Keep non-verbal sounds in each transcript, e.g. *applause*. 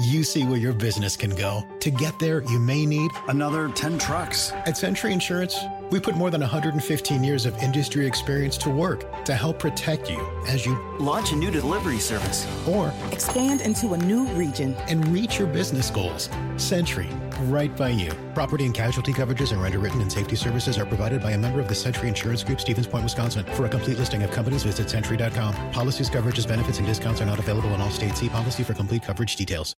you see where your business can go. To get there, you may need another 10 trucks. At Century Insurance, we put more than 115 years of industry experience to work to help protect you as you launch a new delivery service or expand into a new region and reach your business goals. Century, right by you. Property and casualty coverages and underwritten and safety services are provided by a member of the Century Insurance Group, Stevens Point, Wisconsin. For a complete listing of companies, visit century.com. Policies, coverages, benefits, and discounts are not available in all states. See policy for complete coverage details.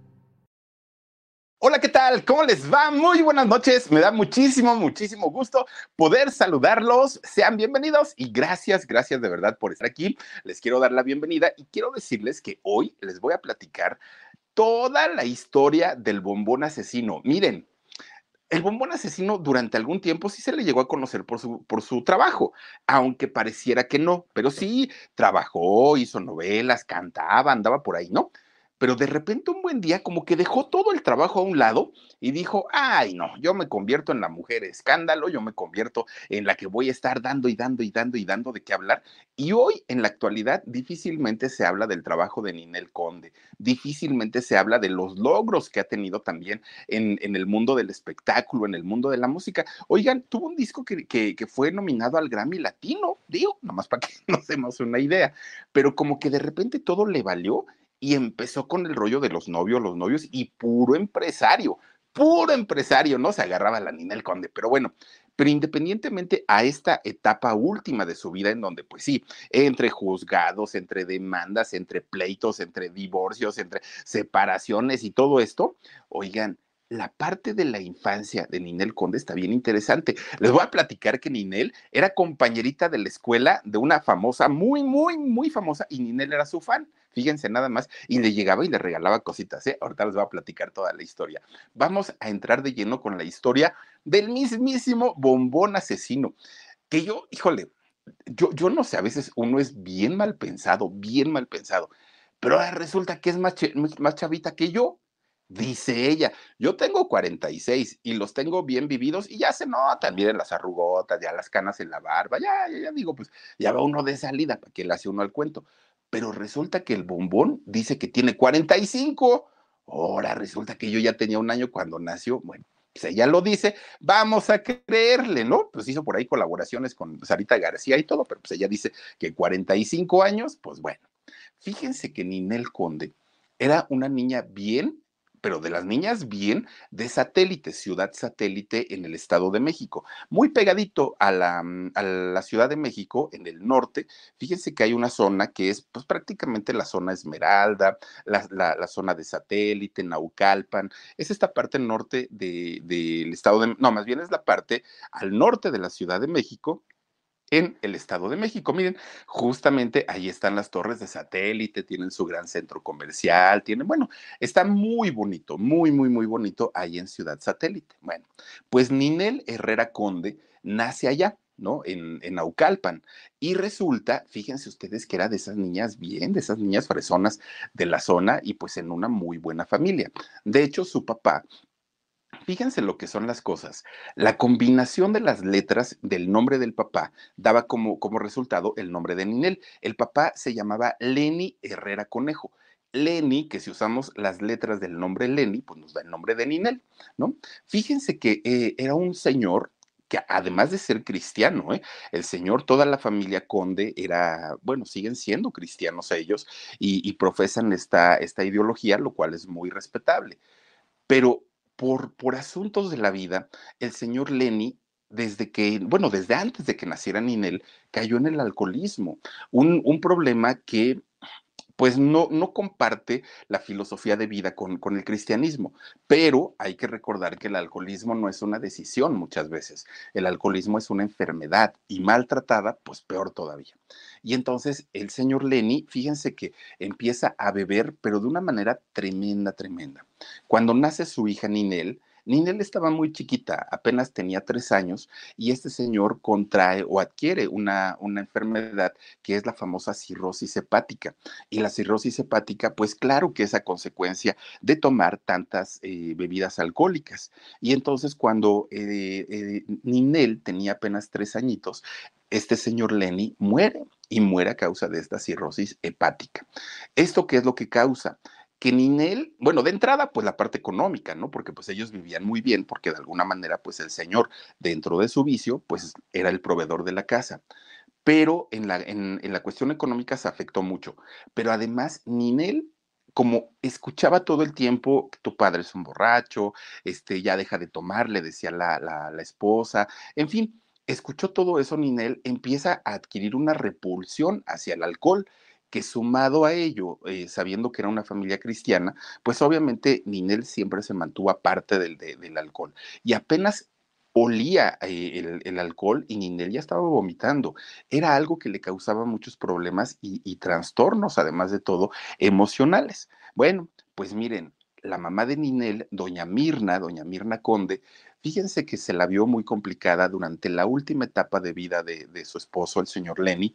Hola, ¿qué tal? ¿Cómo les va? Muy buenas noches. Me da muchísimo, muchísimo gusto poder saludarlos. Sean bienvenidos y gracias, gracias de verdad por estar aquí. Les quiero dar la bienvenida y quiero decirles que hoy les voy a platicar toda la historia del bombón asesino. Miren, el bombón asesino durante algún tiempo sí se le llegó a conocer por su, por su trabajo, aunque pareciera que no, pero sí trabajó, hizo novelas, cantaba, andaba por ahí, ¿no? Pero de repente un buen día como que dejó todo el trabajo a un lado y dijo, ay no, yo me convierto en la mujer escándalo, yo me convierto en la que voy a estar dando y dando y dando y dando de qué hablar. Y hoy en la actualidad difícilmente se habla del trabajo de Ninel Conde, difícilmente se habla de los logros que ha tenido también en, el mundo del espectáculo, en el mundo de la música. Oigan, tuvo un disco que, que, que fue nominado al Grammy Latino, digo, nomás para que *laughs* nos demos una idea, pero como que de repente todo le valió y empezó con el rollo de los novios, los novios y puro empresario, puro empresario, ¿no? Se agarraba la Nina el Conde, pero bueno, pero independientemente a esta etapa última de su vida, en donde, pues sí, entre juzgados, entre demandas, entre pleitos, entre divorcios, entre separaciones y todo esto, oigan, la parte de la infancia de Ninel Conde está bien interesante. Les voy a platicar que Ninel era compañerita de la escuela de una famosa, muy, muy, muy famosa, y Ninel era su fan. Fíjense nada más, y le llegaba y le regalaba cositas, ¿eh? Ahorita les voy a platicar toda la historia. Vamos a entrar de lleno con la historia del mismísimo bombón asesino, que yo, híjole, yo, yo no sé, a veces uno es bien mal pensado, bien mal pensado, pero ahora resulta que es más, más chavita que yo. Dice ella, yo tengo 46 y los tengo bien vividos y ya se notan, miren las arrugotas, ya las canas en la barba, ya, ya, ya digo, pues ya va uno de salida, para que le hace uno al cuento. Pero resulta que el bombón dice que tiene 45. Ahora resulta que yo ya tenía un año cuando nació. Bueno, pues ella lo dice, vamos a creerle, ¿no? Pues hizo por ahí colaboraciones con Sarita García y todo, pero pues ella dice que 45 años, pues bueno. Fíjense que Ninel Conde era una niña bien pero de las niñas bien de satélite, ciudad satélite en el Estado de México, muy pegadito a la, mm, a la, Ciudad de México, en el norte. Fíjense que hay una zona que es pues, prácticamente la zona Esmeralda, la, la, zona de satélite, Naucalpan, es esta parte norte del de, Estado de, no, más bien es la parte al norte de la Ciudad de México, en el Estado de México. Miren, justamente ahí están las torres de satélite, tienen su gran centro comercial, tienen, bueno, está muy bonito, muy, muy, muy bonito ahí en Ciudad Satélite. Bueno, pues Ninel Herrera Conde nace allá. ¿no? En, en Naucalpan. Y resulta, fíjense ustedes que era de esas niñas bien, de esas niñas fresonas de la zona y pues en una muy buena familia. De hecho, su papá Fíjense lo que son las cosas. La combinación de las letras del nombre del papá daba como, como resultado el nombre de Ninel. El papá se llamaba Lenny Herrera Conejo. Lenny, que si usamos las letras del nombre Lenny, pues nos da el nombre de Ninel, ¿no? Fíjense que eh, era un señor que además de ser cristiano, ¿eh? el señor, toda la familia Conde era, bueno, siguen siendo cristianos ellos y, y profesan esta, esta ideología, lo cual es muy respetable. Pero por, por asuntos de la vida, el señor Lenny desde que, bueno, desde antes de que naciera Ninel, cayó en el alcoholismo, un, un problema que pues no, no comparte la filosofía de vida con, con, el cristianismo. Pero hay que recordar que el alcoholismo no es una decisión muchas veces. El alcoholismo es una enfermedad y maltratada, pues peor todavía. Y entonces el señor Lenny, fíjense que empieza a beber, pero de una manera tremenda, tremenda. Cuando nace su hija Ninel, Ninel estaba muy chiquita, apenas tenía tres años, y este señor contrae o adquiere una, una, enfermedad que es la famosa cirrosis hepática. Y la cirrosis hepática, pues claro que es a consecuencia de tomar tantas eh, bebidas alcohólicas. Y entonces cuando eh, eh, Ninel tenía apenas tres añitos, este señor Lenny muere y muere a causa de esta cirrosis hepática. ¿Esto qué es lo que causa? Que Ninel, bueno, de entrada, pues la parte económica, ¿no? Porque pues ellos vivían muy bien, porque de alguna manera, pues el señor, dentro de su vicio, pues era el proveedor de la casa. Pero en la, en, la cuestión económica se afectó mucho. Pero además, Ninel como escuchaba todo el tiempo tu padre es un borracho, este, ya deja de tomar, le decía la, la, la esposa, en fin, escuchó todo eso, Ninel empieza a adquirir una repulsión hacia el alcohol que sumado a ello, eh, sabiendo que era una familia cristiana, pues obviamente Ninel siempre se mantuvo aparte del, del alcohol. Y apenas olía eh, el, alcohol y Ninel ya estaba vomitando. Era algo que le causaba muchos problemas y, y trastornos, además de todo, emocionales. Bueno, pues miren, la mamá de Ninel, doña Mirna, doña Mirna Conde, Fíjense que se la vio muy complicada durante la última etapa de vida de, de, su esposo, el señor Lenny,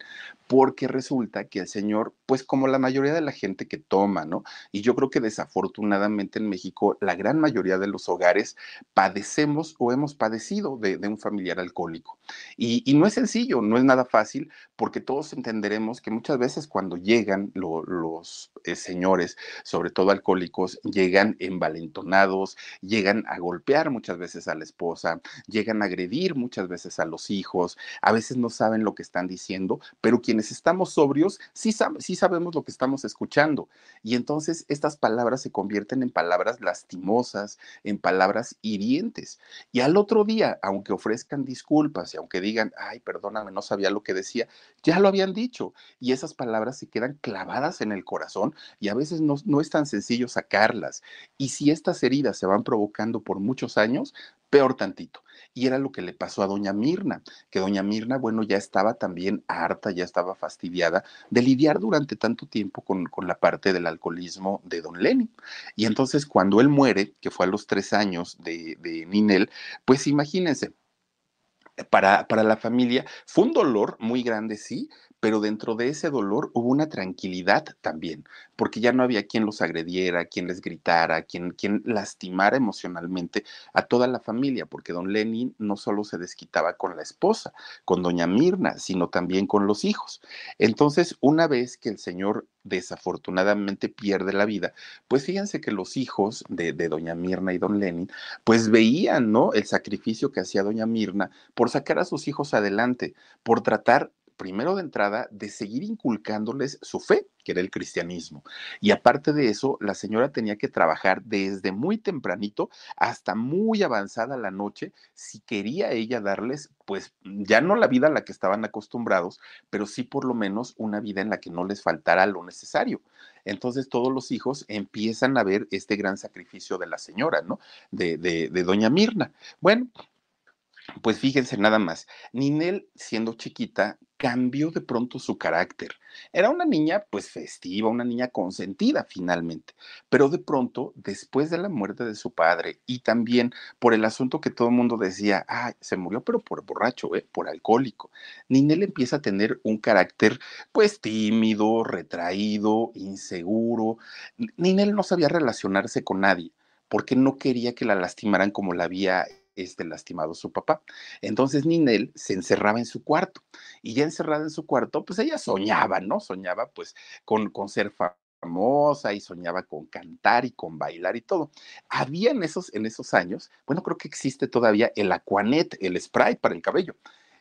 porque resulta que el señor, pues como la mayoría de la gente que toma, ¿no? Y yo creo que desafortunadamente en México la gran mayoría de los hogares padecemos o hemos padecido de, un familiar alcohólico. Y, no es sencillo, no es nada fácil, porque todos entenderemos que muchas veces cuando llegan lo, los eh, señores, sobre todo alcohólicos, llegan envalentonados, llegan a golpear muchas veces a la esposa, llegan a agredir muchas veces a los hijos, a veces no saben lo que están diciendo, pero quienes estamos sobrios sí, sab sabemos lo que estamos escuchando. Y entonces estas palabras se convierten en palabras lastimosas, en palabras hirientes. Y al otro día, aunque ofrezcan disculpas y aunque digan, ay, perdóname, no sabía lo que decía, ya lo habían dicho. Y esas palabras se quedan clavadas en el corazón y a veces no, no es tan sencillo sacarlas. Y si estas heridas se van provocando por muchos años, peor tantito. Y era lo que le pasó a doña Mirna, que doña Mirna, bueno, ya estaba también harta, ya estaba fastidiada de lidiar durante tanto tiempo con, con la parte del alcoholismo de don Lenny. Y entonces cuando él muere, que fue a los tres años de, de Ninel, pues imagínense, para, para, la familia fue un dolor muy grande, sí, pero dentro de ese dolor hubo una tranquilidad también, porque ya no había quien los agrediera, quien les gritara, quien, quien lastimara emocionalmente a toda la familia, porque don Lenin no solo se desquitaba con la esposa, con doña Mirna, sino también con los hijos. Entonces, una vez que el señor desafortunadamente pierde la vida, pues fíjense que los hijos de, de, doña Mirna y don Lenin, pues veían, ¿no? El sacrificio que hacía doña Mirna por sacar a sus hijos adelante, por tratar primero de entrada, de seguir inculcándoles su fe, que era el cristianismo. Y aparte de eso, la señora tenía que trabajar desde muy tempranito hasta muy avanzada la noche si quería ella darles, pues ya no la vida a la que estaban acostumbrados, pero sí por lo menos una vida en la que no les faltara lo necesario. Entonces todos los hijos empiezan a ver este gran sacrificio de la señora, ¿no? De, de, de doña Mirna. Bueno, pues fíjense nada más, Ninel siendo chiquita cambió de pronto su carácter. Era una niña pues festiva, una niña consentida finalmente, pero de pronto, después de la muerte de su padre y también por el asunto que todo el mundo decía, ah, se murió pero por borracho, ¿eh? por alcohólico, Ninel empieza a tener un carácter pues tímido, retraído, inseguro. Ninel no sabía relacionarse con nadie porque no quería que la lastimaran como la había este, lastimado su papá. Entonces Ninel se encerraba en su cuarto y ya encerrada en su cuarto, pues ella soñaba, ¿no? Soñaba pues con, con ser famosa y soñaba con cantar y con bailar y todo. Había en esos, en esos años, bueno, creo que existe todavía el Aquanet, el spray para el cabello.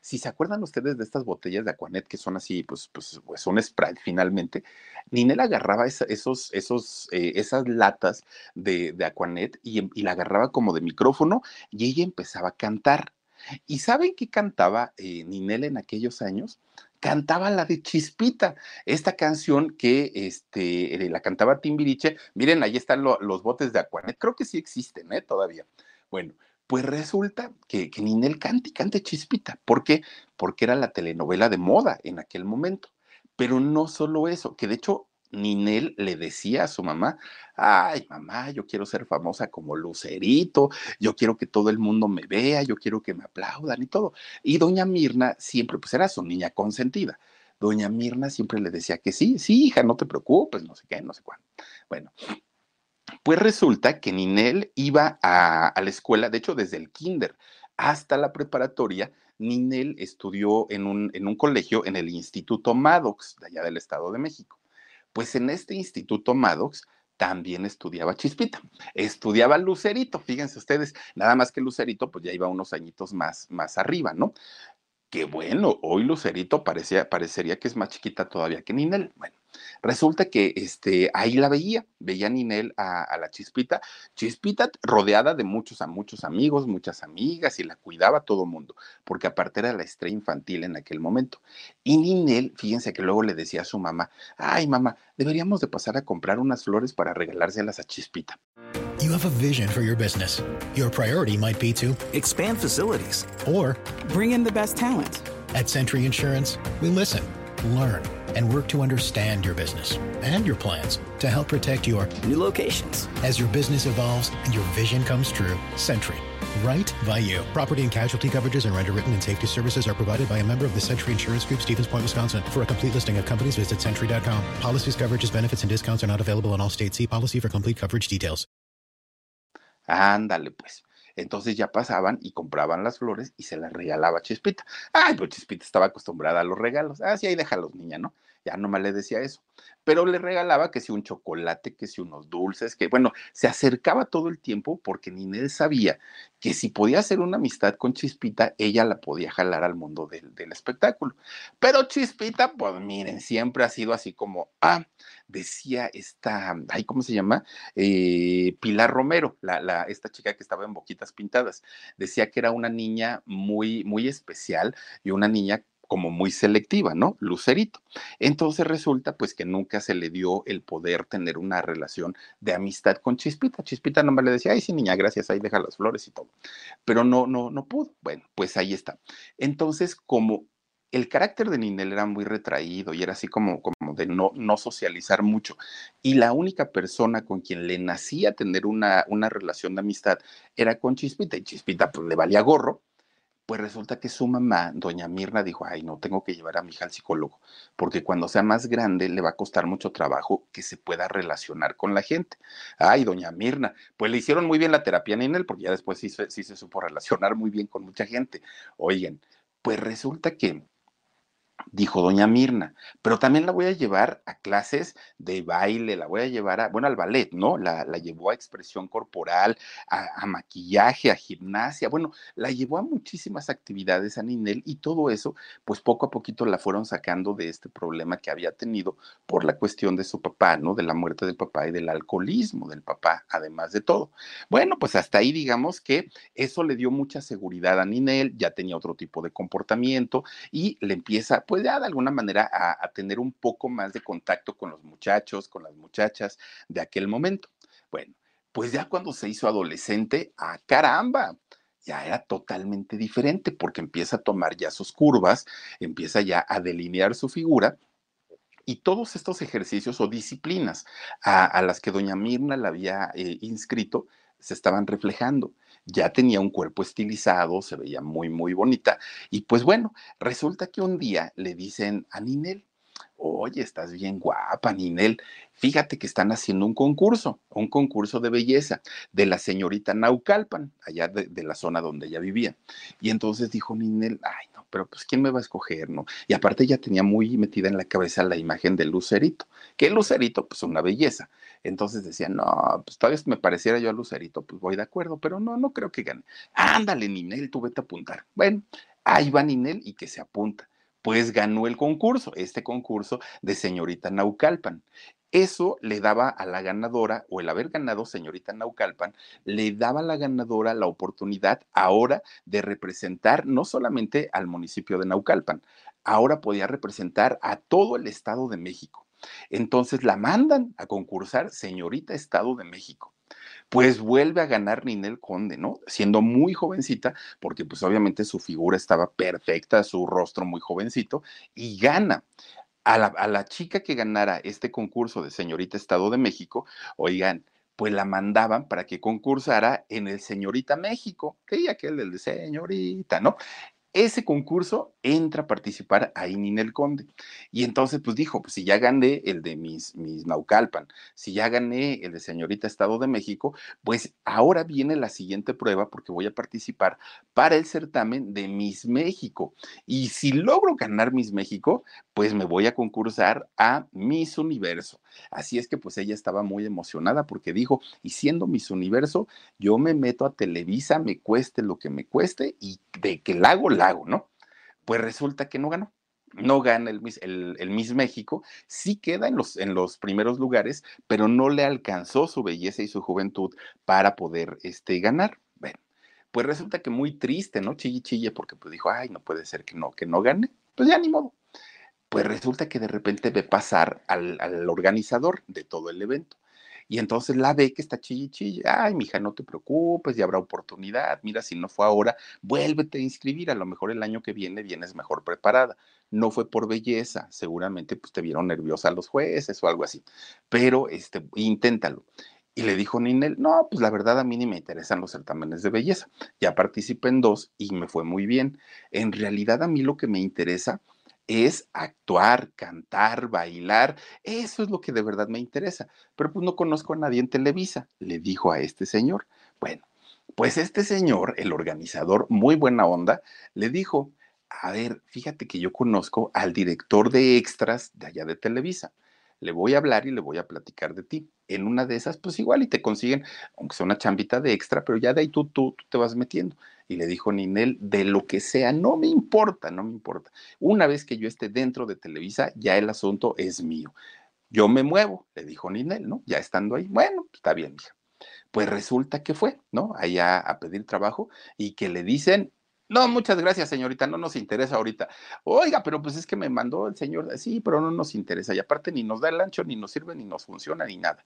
Si se acuerdan ustedes de estas botellas de Aquanet que son así, pues, pues, pues un Sprite finalmente, Ninel agarraba eh, esas latas de, de Aquanet y, y, la agarraba como de micrófono y ella empezaba a cantar. ¿Y saben qué cantaba eh, Ninel en aquellos años? cantaba la de Chispita, esta canción que este, la cantaba Timbiriche. Miren, ahí están los botes de Aquanet, creo que sí existen, ¿eh? Todavía. Bueno, pues resulta que, que Ninel cante y cante Chispita. ¿Por qué? Porque era la telenovela de moda en aquel momento. Pero no solo eso, que de hecho Ninel le decía a su mamá, ay mamá, yo quiero ser famosa como Lucerito, yo quiero que todo el mundo me vea, yo quiero que me aplaudan y todo. Y doña Mirna siempre, pues era su niña consentida. Doña Mirna siempre le decía que sí, sí, hija, no te preocupes, no sé qué, no sé cuándo. Bueno, pues resulta que Ninel iba a, la escuela, de hecho desde el kinder hasta la preparatoria, Ninel estudió en un, en un colegio en el Instituto Maddox, de allá del Estado de México. Pues en este Instituto Maddox también estudiaba Chispita, estudiaba Lucerito, fíjense ustedes, nada más que Lucerito pues ya iba unos añitos más, más arriba, ¿no? Que bueno, hoy Lucerito parecía, parecería que es más chiquita todavía que Ninel. Bueno, Resulta que este, ahí la veía, veía Ninel a, la Chispita, Chispita rodeada de muchos a muchos amigos, muchas amigas y la cuidaba todo mundo, porque aparte era la estrella infantil en aquel momento. Y Ninel, fíjense que luego le decía a su mamá, ay mamá, deberíamos de pasar a comprar unas flores para regalárselas a Chispita. You have a vision for your business. Your priority might be to expand facilities or bring in the best talent. At Century Insurance, we listen, learn and work to understand your business and your plans to help protect your new locations. As your business evolves and your vision comes true, Century. Right by you. Property and casualty coverages and underwritten and safety services are provided by a member of the Century Insurance Group, Stevens Point, Wisconsin. For a complete listing of companies, visit century.com. Policies, coverages, benefits, and discounts are not available in all states. See policy for complete coverage details. Ándale, pues. Entonces ya pasaban y compraban las flores y se las regalaba Chispita. Ay, pues Chispita estaba acostumbrada a los regalos. Ah, sí, ahí déjalos, niña, ¿no? Ya nomás le decía eso. Pero le regalaba que si un chocolate, que si unos dulces, que bueno, se acercaba todo el tiempo porque Ninel sabía que si podía hacer una amistad con Chispita, ella la podía jalar al mundo del, espectáculo. Pero Chispita, pues miren, siempre ha sido así como, ah, decía esta, ay, ¿cómo se llama? Eh, Pilar Romero, la, la, esta chica que estaba en Boquitas Pintadas. Decía que era una niña muy, muy especial y una niña como muy selectiva, ¿no? Lucerito. Entonces resulta pues que nunca se le dio el poder tener una relación de amistad con Chispita. Chispita nomás le decía, ay, sí, niña, gracias, ahí deja las flores y todo. Pero no, no, no pudo. Bueno, pues ahí está. Entonces, como el carácter de Ninel era muy retraído y era así como, como de no, no socializar mucho. Y la única persona con quien le nacía tener una, una relación de amistad era con Chispita. Y Chispita pues le valía gorro pues resulta que su mamá, doña Mirna, dijo, ay, no, tengo que llevar a mi hija al psicólogo, porque cuando sea más grande le va a costar mucho trabajo que se pueda relacionar con la gente. Ay, doña Mirna, pues le hicieron muy bien la terapia en él, porque ya después sí, sí se supo *laughs* relacionar muy bien con mucha gente. Oigan, pues resulta que dijo doña Mirna, pero también la voy a llevar a clases de baile, la voy a llevar a, bueno, al ballet, ¿no? La, la llevó a expresión corporal, a, maquillaje, a gimnasia, bueno, la llevó a muchísimas actividades a Ninel y todo eso, pues poco a poquito la fueron sacando de este problema que había tenido por la cuestión de su papá, ¿no? De la muerte del papá y del alcoholismo del papá, además de todo. Bueno, pues hasta ahí digamos que eso le dio mucha seguridad a Ninel, ya tenía otro tipo de comportamiento y le empieza, pues ya de alguna manera a, tener un poco más de contacto con los muchachos, con las muchachas de aquel momento. Bueno, pues ya cuando se hizo adolescente, ¡ah, caramba! ya era totalmente diferente porque empieza a tomar ya sus curvas, empieza ya a delinear su figura y todos estos ejercicios o disciplinas a, las que doña Mirna la había eh, inscrito se estaban reflejando ya tenía un cuerpo estilizado, se veía muy, muy bonita. Y pues bueno, resulta que un día le dicen a Ninel, oye, estás bien guapa, Ninel. Fíjate que están haciendo un concurso, un concurso de belleza de la señorita Naucalpan, allá de, de, la zona donde ella vivía. Y entonces dijo Ninel, ay, no, pero pues ¿quién me va a escoger, no? Y aparte ella tenía muy metida en la cabeza la imagen del Lucerito, que el Lucerito, pues una belleza. Entonces decía, no, pues todavía me pareciera yo a Lucerito, pues voy de acuerdo, pero no, no creo que gane. Ándale, Ninel, tú vete a apuntar. Bueno, ahí va Ninel y que se apunta pues ganó el concurso, este concurso de señorita Naucalpan. Eso le daba a la ganadora, o el haber ganado señorita Naucalpan, le daba a la ganadora la oportunidad ahora de representar no solamente al municipio de Naucalpan, ahora podía representar a todo el Estado de México. Entonces la mandan a concursar señorita Estado de México pues vuelve a ganar Ninel Conde, ¿no? Siendo muy jovencita, porque pues obviamente su figura estaba perfecta, su rostro muy jovencito, y gana. A la, chica que ganara este concurso de señorita Estado de México, oigan, pues la mandaban para que concursara en el Señorita México, que aquel del de señorita, ¿no? Ese concurso entra a participar ahí Ninel Conde. Y entonces, pues dijo, pues si ya gané el de mis, mis Naucalpan, si ya gané el de Señorita Estado de México, pues ahora viene la siguiente prueba porque voy a participar para el certamen de Miss México. Y si logro ganar Miss México, pues me voy a concursar a Miss Universo. Así es que pues ella estaba muy emocionada porque dijo, y siendo Miss Universo, yo me meto a Televisa, me cueste lo que me cueste y de que la hago, la hago, ¿no? Pues resulta que no ganó. No gana el Miss, el, Miss México, sí queda en los, en los primeros lugares, pero no le alcanzó su belleza y su juventud para poder este, ganar. Bueno, pues resulta que muy triste, ¿no? Chille, chille, porque pues dijo, ay, no puede ser que no, que no gane. Pues ya ni modo. Pues resulta que de repente ve pasar al, organizador de todo el evento y entonces la ve que está chille chille. Ay, mija, no te preocupes, ya habrá oportunidad. Mira, si no fue ahora, vuélvete a inscribir. A lo mejor el año que viene vienes mejor preparada. No fue por belleza, seguramente pues te vieron nerviosa los jueces o algo así. Pero este, inténtalo. Y le dijo Ninel, no, pues la verdad a mí ni me interesan los certámenes de belleza. Ya participé en dos y me fue muy bien. En realidad a mí lo que me interesa es actuar, cantar, bailar. Eso es lo que de verdad me interesa. Pero pues no conozco a nadie en Televisa, le dijo a este señor. Bueno, pues este señor, el organizador, muy buena onda, le dijo, a ver, fíjate que yo conozco al director de extras de allá de Televisa. Le voy a hablar y le voy a platicar de ti. En una de esas, pues igual y te consiguen, aunque sea una chambita de extra, pero ya de ahí tú, tú, te vas metiendo. Y le dijo Ninel, de lo que sea, no me importa, no me importa. Una vez que yo esté dentro de Televisa, ya el asunto es mío. Yo me muevo, le dijo Ninel, ¿no? Ya estando ahí, bueno, está bien, hija. Pues resulta que fue, ¿no? Allá a pedir trabajo y que le dicen, no, muchas gracias, señorita, no nos interesa ahorita. Oiga, pero pues es que me mandó el señor, sí, pero no nos interesa. Y aparte ni nos da el ancho, ni nos sirve, ni nos funciona, ni nada.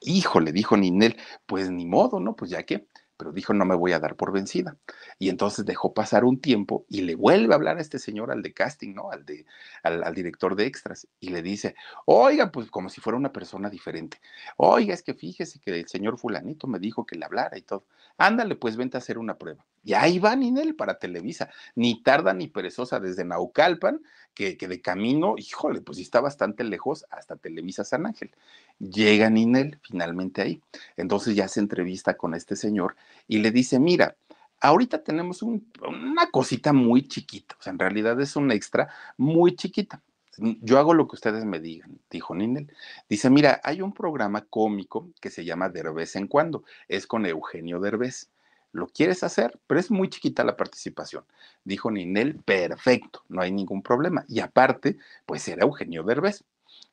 Híjole, dijo Ninel, pues ni modo, ¿no? Pues ya que pero dijo no me voy a dar por vencida. Y entonces dejó pasar un tiempo y le vuelve a hablar a este señor, al de casting, ¿no? Al, de, al, director de extras, y le dice, oiga, pues como si fuera una persona diferente. Oiga, es que fíjese que el señor fulanito me dijo que le hablara y todo. Ándale, pues vente a hacer una prueba. Y ahí va Ninel para Televisa, ni tarda ni perezosa desde Naucalpan, que, que de camino, híjole, pues está bastante lejos hasta Televisa San Ángel. Llega Ninel finalmente ahí. Entonces ya se entrevista con este señor y le dice, mira, ahorita tenemos una cosita muy chiquita, en realidad es un extra muy chiquita. Yo hago lo que ustedes me digan, dijo Ninel. Dice, mira, hay un programa cómico que se llama Derbez en cuando, es con Eugenio Derbez. ¿Lo quieres hacer? Pero es muy chiquita la participación. Dijo Ninel, perfecto, no hay ningún problema. Y aparte, pues era Eugenio Derbez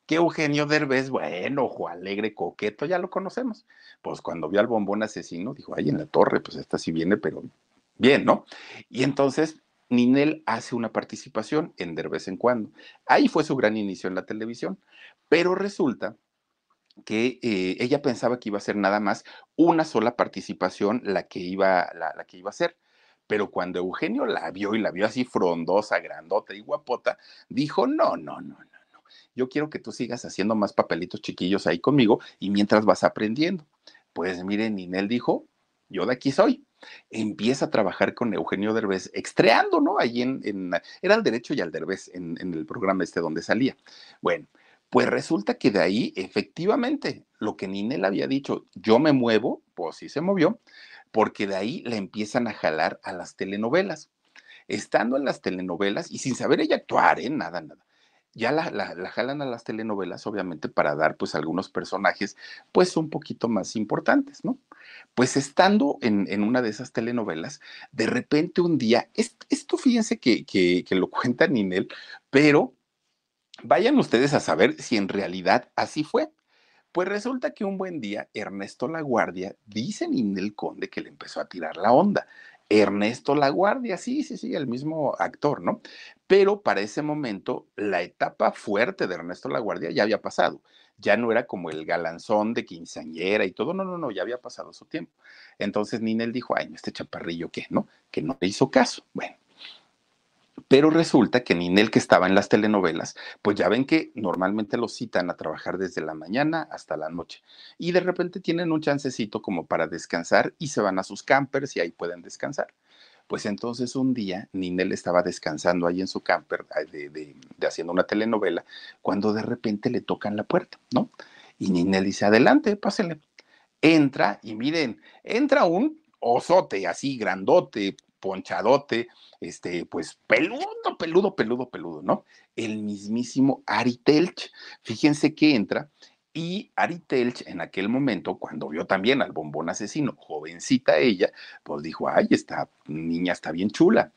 que Eugenio Derbez, bueno, ojo alegre, coqueto, ya lo conocemos. Pues cuando vio al bombón asesino, dijo, ay, en la torre, pues esta sí viene, pero bien, ¿no? Y entonces Ninel hace una participación en Derbez en cuando. Ahí fue su gran inicio en la televisión, pero resulta que eh, ella pensaba que iba a ser nada más una sola participación la que iba, la, la que iba a hacer pero cuando Eugenio la vio y la vio así frondosa, grandota y guapota, dijo, no, no, no, no yo quiero que tú sigas haciendo más papelitos chiquillos ahí conmigo y mientras vas aprendiendo. Pues miren, Ninel dijo, yo de aquí soy. Empieza a trabajar con Eugenio Derbez, extreando, ¿no? Ahí en, era el derecho y al Derbez en, en el programa este donde salía. Bueno, pues resulta que de ahí, efectivamente, lo que Ninel había dicho, yo me muevo, pues sí se movió, porque de ahí le empiezan a jalar a las telenovelas. Estando en las telenovelas y sin saber ella actuar, ¿eh? Nada, nada ya la, jalan a las telenovelas, obviamente, para dar pues algunos personajes pues un poquito más importantes, ¿no? Pues estando en, una de esas telenovelas, de repente un día, esto, fíjense que, que, que lo *laughs* cuenta Ninel, pero vayan ustedes a saber si en realidad así fue. Pues resulta que un buen día Ernesto Laguardia dice Ninel Conde que le empezó a tirar la onda. Ernesto Laguardia, sí, sí, sí, el mismo actor, ¿no? Pero para ese momento la etapa fuerte de Ernesto Laguardia ya había pasado. Ya no era como el galanzón de quinceañera y todo, no, no, no, ya había pasado su tiempo. Entonces Ninel dijo, ay, este chaparrillo, ¿qué? ¿No? Que no le hizo caso. Bueno, pero resulta que Ninel, que estaba en las telenovelas, pues ya ven que normalmente lo citan a trabajar desde la mañana hasta la noche. Y de repente tienen un chancecito como para descansar y se van a sus campers y ahí pueden descansar. Pues entonces un día Ninel estaba descansando ahí en su camper de, haciendo una telenovela cuando de repente le tocan la puerta, ¿no? Y Ninel dice, adelante, pásele. Entra y miren, entra un osote así grandote, ponchadote, este, pues peludo, peludo, peludo, peludo, ¿no? El mismísimo Ari Telch. Fíjense que entra y Ari Telch en aquel momento, cuando vio también al bombón asesino, jovencita ella, pues dijo, ay, esta niña está bien chula.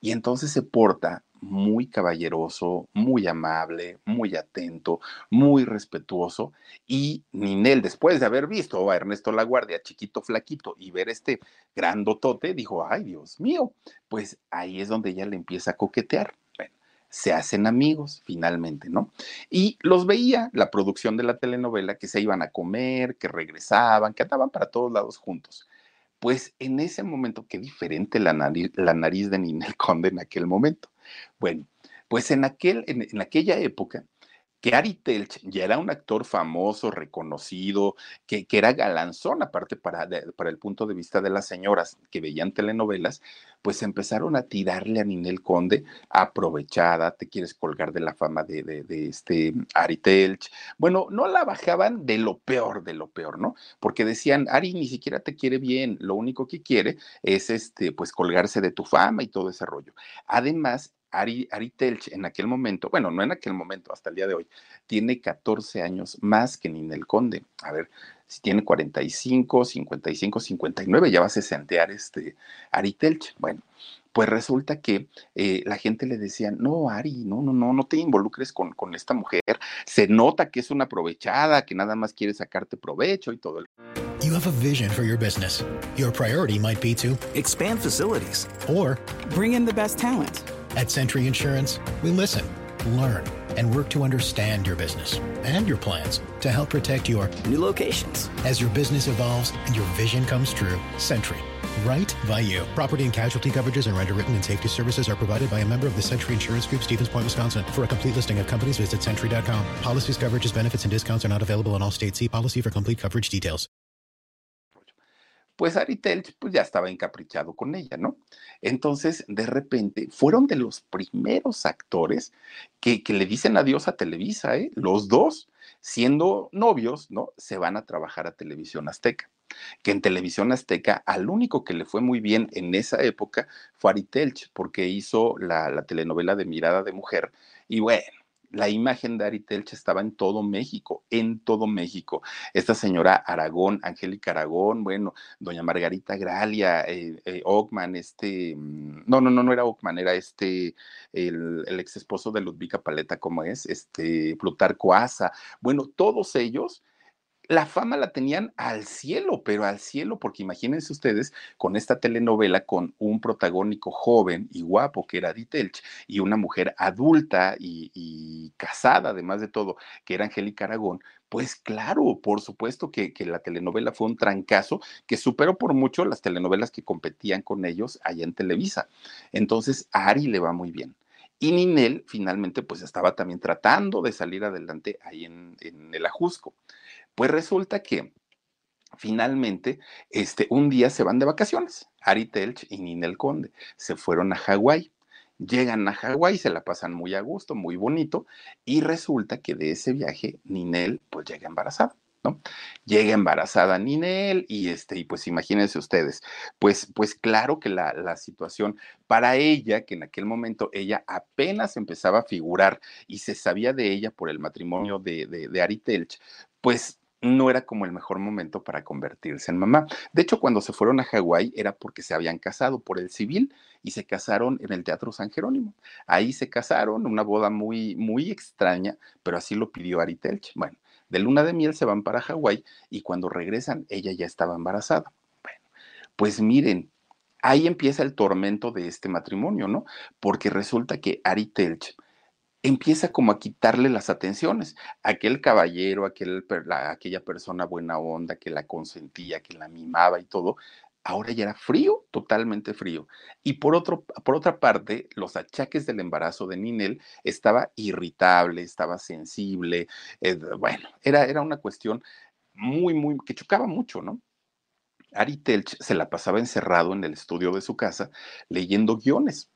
Y entonces se porta muy caballeroso, muy amable, muy atento, muy respetuoso. Y Ninel, después de haber visto a Ernesto Laguardia, chiquito, flaquito, y ver este grandotote, dijo, ay Dios mío, pues ahí es donde ella le empieza a coquetear. Bueno, se hacen amigos finalmente, ¿no? Y los veía la producción de la telenovela, que se iban a comer, que regresaban, que andaban para todos lados juntos. Pues en ese momento, qué diferente la nariz, la nariz de Ninel Conde en aquel momento. Bueno, pues en, aquel, en, aquella época, que Ari Telch ya era un actor famoso, reconocido, que, que era galanzón, aparte para, para, el punto de vista de las señoras que veían telenovelas, pues empezaron a tirarle a Ninel Conde, aprovechada, te quieres colgar de la fama de, de, este Ari Telch. Bueno, no la bajaban de lo peor, de lo peor, ¿no? Porque decían, Ari ni siquiera te quiere bien, lo único que quiere es este, pues colgarse de tu fama y todo ese rollo. Además, Ari, Telch en aquel momento, bueno, no en aquel momento, hasta el día de hoy, tiene 14 años más que Ninel Conde. A ver, si tiene 45, 55, 59, ya va a sesentear este Ari Telch. Bueno, pues resulta que eh, la gente le decía, no, Ari, no, no, no, no te involucres con, con esta mujer. Se nota que es una aprovechada, que nada más quiere sacarte provecho y todo. You have a vision for your business. Your priority might be to expand facilities or bring in the best talent. At Century Insurance, we listen, learn, and work to understand your business and your plans to help protect your new locations. As your business evolves and your vision comes true, Century. Right by you. Property and casualty coverages and underwritten and safety services are provided by a member of the Century Insurance Group, Stevens Point, Wisconsin. For a complete listing of companies, visit century.com. Policies, coverages, benefits, and discounts are not available in all states. See policy for complete coverage details. Pues Ari Telch pues ya estaba encaprichado con ella, ¿no? Entonces, de repente, fueron de los primeros actores que, que le dicen adiós a Televisa, ¿eh? Los dos, siendo novios, ¿no? Se van a trabajar a Televisión Azteca. Que en Televisión Azteca, al único que le fue muy bien en esa época fue Ari Telch, porque hizo la, la telenovela de Mirada de Mujer. Y bueno, la imagen de Ari Telch estaba en todo México, en todo México. Esta señora Aragón, Angélica Aragón, bueno, doña Margarita Gralia, eh, eh, Ockman, este, mm, no, no, no, no era Ockman, era este, el, ex esposo de Ludvika Paleta, como es, este, Plutarco Asa, bueno, todos ellos la fama la tenían al cielo, pero al cielo, porque imagínense ustedes con esta telenovela con un protagónico joven y guapo que era Ditelch y una mujer adulta y, casada, además de todo, que era Angélica Aragón, pues claro, por supuesto que, que, la telenovela fue un trancazo que superó por mucho las telenovelas que competían con ellos allá en Televisa. Entonces, a Ari le va muy bien. Y Ninel finalmente pues estaba también tratando de salir adelante ahí en, en el Ajusco. Pues resulta que finalmente, este, un día se van de vacaciones, Ari Telch y Ninel Conde, se fueron a Hawái. Llegan a Hawái, se la pasan muy a gusto, muy bonito, y resulta que de ese viaje Ninel pues llega embarazada. ¿no? Llega embarazada Ninel y este, y pues imagínense ustedes, pues, pues claro que la, la, situación para ella, que en aquel momento ella apenas empezaba a figurar y se sabía de ella por el matrimonio de, de, de Ari Telch, pues no era como el mejor momento para convertirse en mamá. De hecho, cuando se fueron a Hawái era porque se habían casado por el civil y se casaron en el Teatro San Jerónimo. Ahí se casaron, una boda muy, muy extraña, pero así lo pidió Ari Telch. Bueno, De luna de miel se van para Hawái y cuando regresan ella ya estaba embarazada. Bueno, pues miren, ahí empieza el tormento de este matrimonio, ¿no? Porque resulta que Ari Telch empieza como a quitarle las atenciones. Aquel caballero, aquel, aquella persona buena onda que la consentía, que la mimaba y todo, ahora ya era frío, totalmente frío. Y por, otro, por otra parte, los achaques del embarazo de Ninel estaba irritable, estaba sensible, eh, bueno, era, era una cuestión muy, muy, que chocaba mucho, ¿no? Ari Telch se la pasaba encerrado en el estudio de su casa leyendo guiones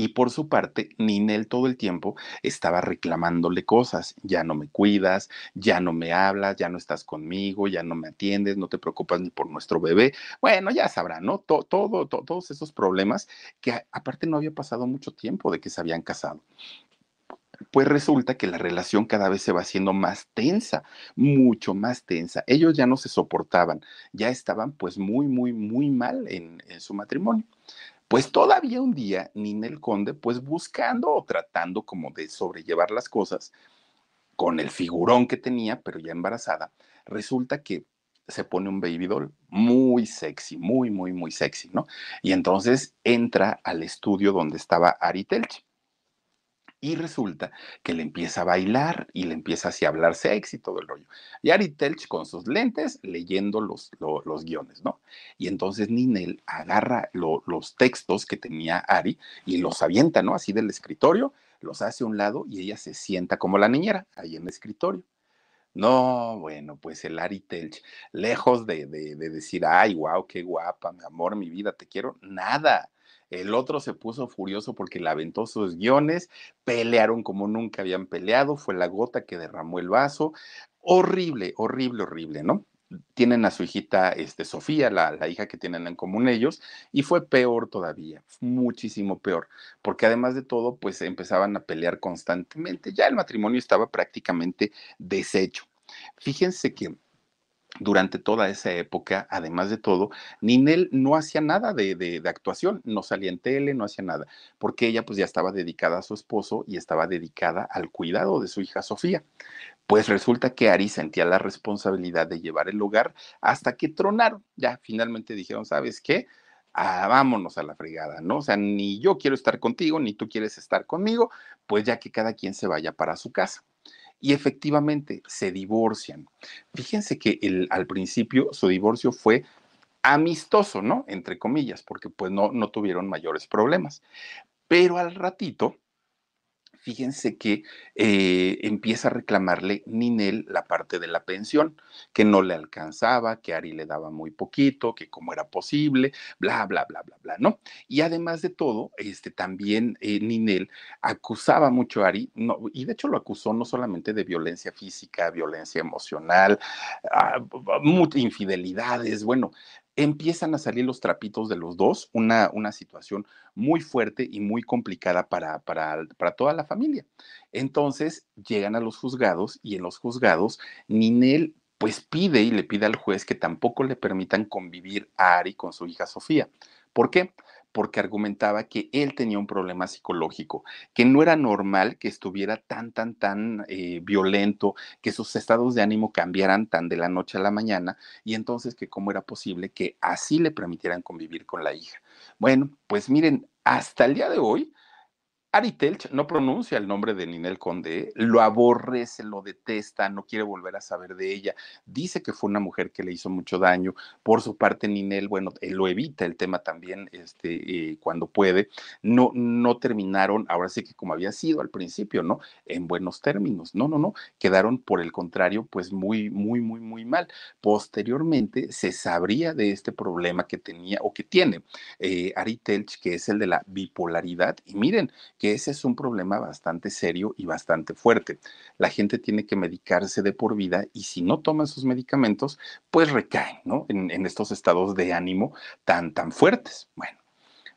y por su parte, Ninel todo el tiempo estaba reclamándole cosas. Ya no me cuidas, ya no me hablas, ya no estás conmigo, ya no me atiendes, no te preocupas ni por nuestro bebé. Bueno, ya sabrán, ¿no? Todo, todo, todos esos problemas que aparte no había pasado mucho tiempo de que se habían casado pues resulta que la relación cada vez se va haciendo más tensa, mucho más tensa. Ellos ya no se soportaban, ya estaban pues muy, muy, muy mal en su matrimonio. Pues todavía un día Ninel Conde, pues buscando o tratando como de sobrellevar las cosas con el figurón que tenía, pero ya embarazada, resulta que se pone un baby doll muy sexy, muy, muy, muy sexy, ¿no? Y entonces entra al estudio donde estaba Ari Telch. Y resulta que le empieza a bailar y le empieza así a hablar sexy y todo el rollo. Y Ari Telch con sus lentes leyendo los, los, guiones, ¿no? Y entonces Ninel agarra los textos que tenía Ari y los avienta, ¿no? Así del escritorio, los hace a un lado y ella se sienta como la niñera ahí en el escritorio. No, bueno, pues el Ari Telch, lejos de, de, de decir, ay, wow, qué guapa, mi amor, mi vida, te quiero, nada el otro se puso furioso porque le aventó sus guiones, pelearon como nunca habían peleado, fue la gota que derramó el vaso. Horrible, horrible, horrible, ¿no? tienen a su hijita este, Sofía, la, la, hija que tienen en común ellos, y fue peor todavía, muchísimo peor, porque además de todo, pues empezaban a pelear constantemente, ya el matrimonio estaba prácticamente deshecho. Fíjense que durante toda esa época, además de todo, Ninel no hacía nada de, actuación, no salía en tele, no hacía nada, porque ella pues ya estaba dedicada a su esposo y estaba dedicada al cuidado de su hija Sofía. Pues resulta que Ari sentía la responsabilidad de llevar el hogar hasta que tronaron. Ya finalmente dijeron, ¿sabes qué? Ah, vámonos a la fregada, ¿no? O sea, ni yo quiero estar contigo, ni tú quieres estar conmigo, pues ya que cada quien se vaya para su casa y efectivamente se divorcian. Fíjense que al principio su divorcio fue amistoso, ¿no? Entre comillas, porque pues no, no tuvieron mayores problemas. Pero al ratito, fíjense que eh, empieza a reclamarle Ninel la parte de la pensión, que no le alcanzaba, que Ari le daba muy poquito, que cómo era posible, bla, bla, bla, bla, bla, ¿no? Y además de todo, este, también eh, Ninel acusaba mucho a Ari, no, y de hecho lo acusó no solamente de violencia física, violencia emocional, ah, infidelidades, bueno, empiezan a salir los trapitos de los dos, una, una situación muy fuerte y muy complicada para, para, para, toda la familia. Entonces llegan a los juzgados y en los juzgados Ninel pues pide y le pide al juez que tampoco le permitan convivir a Ari con su hija Sofía. ¿Por qué? Porque argumentaba que él tenía un problema psicológico, que no era normal que estuviera tan, tan, tan eh, violento, que sus estados de ánimo cambiaran tan de la noche a la mañana, y entonces que cómo era posible que así le permitieran convivir con la hija. Bueno, pues miren, hasta el día de hoy, Ari Telch no pronuncia el nombre de Ninel Conde, lo aborrece, lo detesta, no quiere volver a saber de ella. Dice que fue una mujer que le hizo mucho daño. Por su parte, Ninel, bueno, él lo evita el tema también este, eh, cuando puede. No, no terminaron, ahora sí que como había sido al principio, ¿no? En buenos términos. No, no, no. Quedaron por el contrario, pues muy, muy, muy, muy mal. Posteriormente se sabría de este problema que tenía o que tiene eh, Ari Telch, que es el de la bipolaridad. Y miren, que ese es un problema bastante serio y bastante fuerte. La gente tiene que medicarse de por vida y si no toman sus medicamentos, pues recaen, ¿no? En, estos estados de ánimo tan, tan fuertes. Bueno,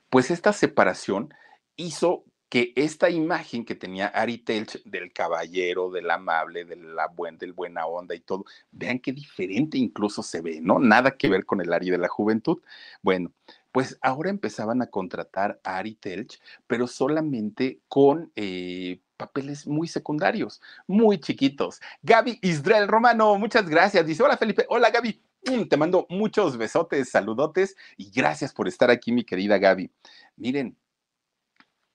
pues esta separación hizo que esta imagen que tenía Ari Telch del caballero, del amable, de la buen, del buena onda y todo, vean qué diferente incluso se ve, ¿no? Nada que ver con el Ari de la juventud. Bueno, pues ahora empezaban a contratar a Ari Telch, pero solamente con eh, papeles muy secundarios, muy chiquitos. Gaby Israel Romano, muchas gracias. Dice, hola Felipe, hola Gaby. Mm, te mando muchos besotes, saludotes y gracias por estar aquí, mi querida Gaby. Miren,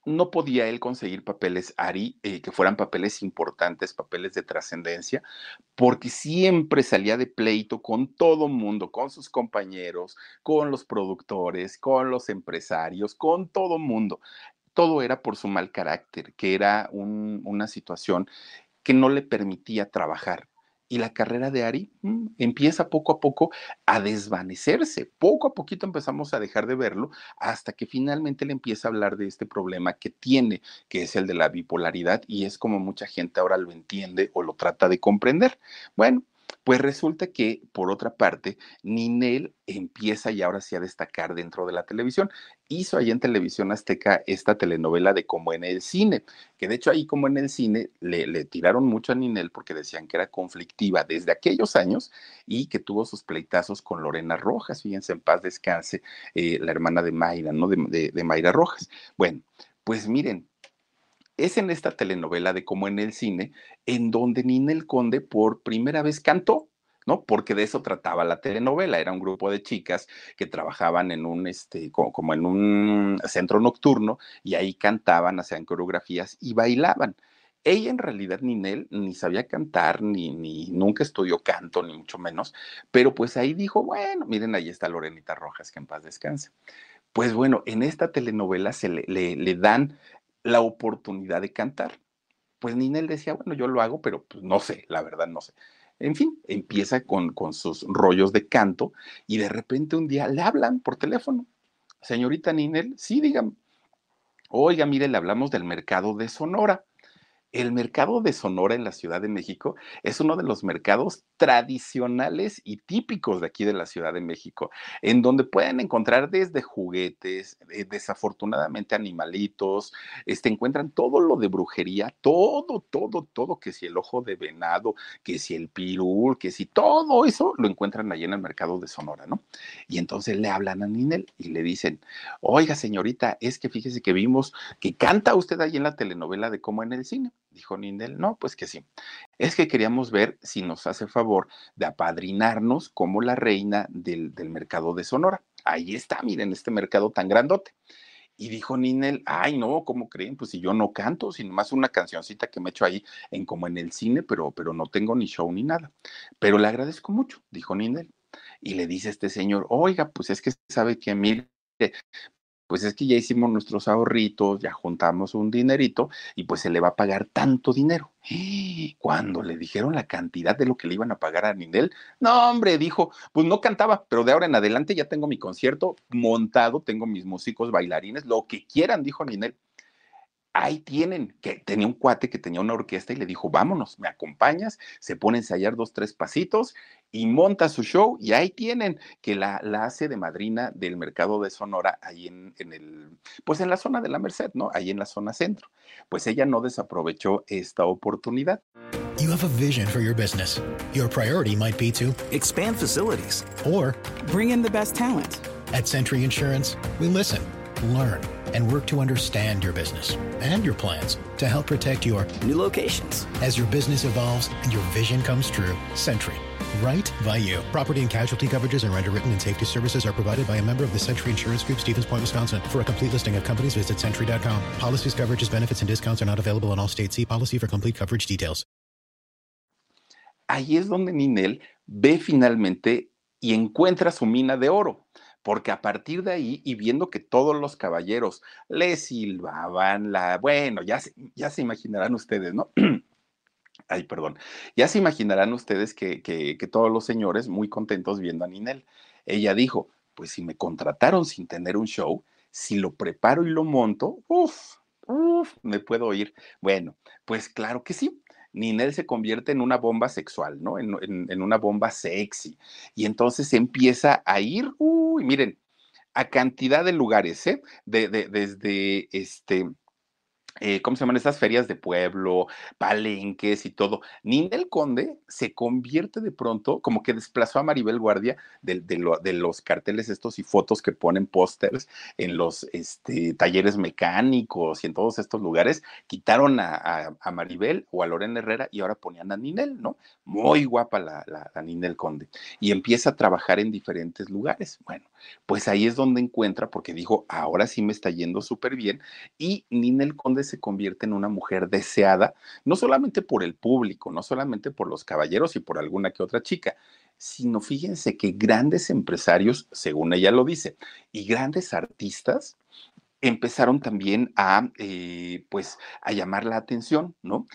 no podía él conseguir papeles Ari eh, que fueran papeles importantes, papeles de trascendencia, porque siempre salía de pleito con todo mundo, con sus compañeros, con los productores, con los empresarios, con todo mundo. Todo era por su mal carácter, que era una situación que no le permitía trabajar y la carrera de Ari mm, empieza poco a poco a desvanecerse. Poco a poquito empezamos a dejar de verlo hasta que finalmente le empieza a hablar de este problema que tiene, que es el de la bipolaridad y es como mucha gente ahora lo entiende o lo trata de comprender. Bueno, pues resulta que, por otra parte, Ninel empieza y ahora sí a destacar dentro de la televisión. Hizo ahí en Televisión Azteca esta telenovela de Como en el cine, que de hecho ahí como en el cine le, tiraron mucho a Ninel porque decían que era conflictiva desde aquellos años y que tuvo sus pleitazos con Lorena Rojas, fíjense en paz descanse, eh, la hermana de Mayra, ¿no? De, de Mayra Rojas. Bueno, pues miren, es en esta telenovela de como en el cine, en donde Ninel Conde por primera vez cantó. ¿no? Porque de eso trataba la telenovela. Era un grupo de chicas que trabajaban en un, este, como, en un centro nocturno y ahí cantaban, hacían coreografías y bailaban. Ella en realidad, Ninel, ni sabía cantar, ni, ni nunca estudió canto, ni mucho menos, pero pues ahí dijo, bueno, miren, ahí está Lorenita Rojas, que en paz descanse. Pues bueno, en esta telenovela se le, le dan la oportunidad de cantar. Pues Ninel decía, bueno, yo lo hago, pero pues no sé, la verdad no sé. En fin, empieza con, con sus rollos de canto y de repente un día le hablan por teléfono. Señorita Ninel, sí, digan, oiga, mire, le hablamos del mercado de Sonora. El mercado de Sonora en la Ciudad de México es uno de los mercados tradicionales y típicos de aquí de la Ciudad de México, en donde pueden encontrar desde juguetes, eh, desafortunadamente animalitos, este, encuentran todo lo de brujería, todo, todo, todo, que si el ojo de venado, que si el pirul, que si todo eso lo encuentran allí en el mercado de Sonora, ¿no? Y entonces le hablan a Ninel y le dicen, oiga señorita, es que fíjese que vimos que canta usted ahí en la telenovela de cómo en el cine. Dijo Nindel, no, pues que sí. Es que queríamos ver si nos hace favor de apadrinarnos como la reina del, mercado de Sonora. Ahí está, miren, este mercado tan grandote. Y dijo Ninel, ay, no, ¿cómo creen? Pues si yo no canto, sino más una cancioncita que me echo ahí en como en el cine, pero, pero no tengo ni show ni nada. Pero le agradezco mucho, dijo Ninel. Y le dice este señor, oiga, pues es que sabe que mire, pues es que ya hicimos nuestros ahorritos, ya juntamos un dinerito y pues se le va a pagar tanto dinero. *gasps* Cuando le dijeron la cantidad de lo que le iban a pagar a Ninel, no, hombre, dijo, pues no cantaba, pero de ahora en adelante ya tengo mi concierto montado, tengo mis músicos, bailarines, lo que quieran, dijo Ninel ahí tienen, que tenía un cuate que tenía una orquesta y le dijo, vámonos, me acompañas, se pone a ensayar dos, tres pasitos y monta su show y ahí tienen que la, la hace de madrina del mercado de Sonora ahí en, en, el, pues en la zona de la Merced, ¿no? Ahí en la zona centro. Pues ella no desaprovechó esta oportunidad. You have a vision for your business. Your priority might be to expand facilities or bring in the best talent. At Century Insurance, we listen, learn and work to understand your business and your plans to help protect your new locations. As your business evolves and your vision comes true, Century. Right by you. Property and casualty coverages and underwritten and safety services are provided by a member of the Century Insurance Group, Stevens Point, Wisconsin. For a complete listing of companies, visit century.com. Policies, coverages, benefits, and discounts are not available in all states. See policy for complete coverage details. Ahí es donde Ninel ve finalmente y encuentra su mina de oro. porque a partir de ahí, y viendo que todos los caballeros le silbaban la, bueno, ya se, ya se imaginarán ustedes, ¿no? *clears throat* Ay, perdón. Ya se imaginarán ustedes que, que, todos los señores muy contentos viendo a Ninel. Ella dijo, pues si me contrataron sin tener un show, si lo preparo y lo monto, uff, uff, me puedo ir. Bueno, pues claro que sí. Ninel se convierte en una bomba sexual, ¿no? En, una bomba sexy. Y entonces empieza a ir, uy, miren, a cantidad de lugares, ¿eh? De, desde este eh, ¿cómo se llaman estas ferias de pueblo, palenques y todo? Ninel Conde se convierte de pronto, como que desplazó a Maribel Guardia de, de, lo, de los carteles estos y fotos que ponen pósters en los este, talleres mecánicos y en todos estos lugares, quitaron a, Maribel o a Lorena Herrera y ahora ponían a Ninel, ¿no? Muy guapa la, la, la Ninel Conde. Y empieza a trabajar en diferentes lugares. Bueno, pues ahí es donde encuentra, porque dijo, ahora sí me está yendo súper bien, y Ninel Conde se convierte en una mujer deseada, no solamente por el público, no solamente por los caballeros y por alguna que otra chica, sino fíjense que grandes empresarios, según ella lo dice, y grandes artistas empezaron también a, eh, pues, a llamar la atención, ¿no?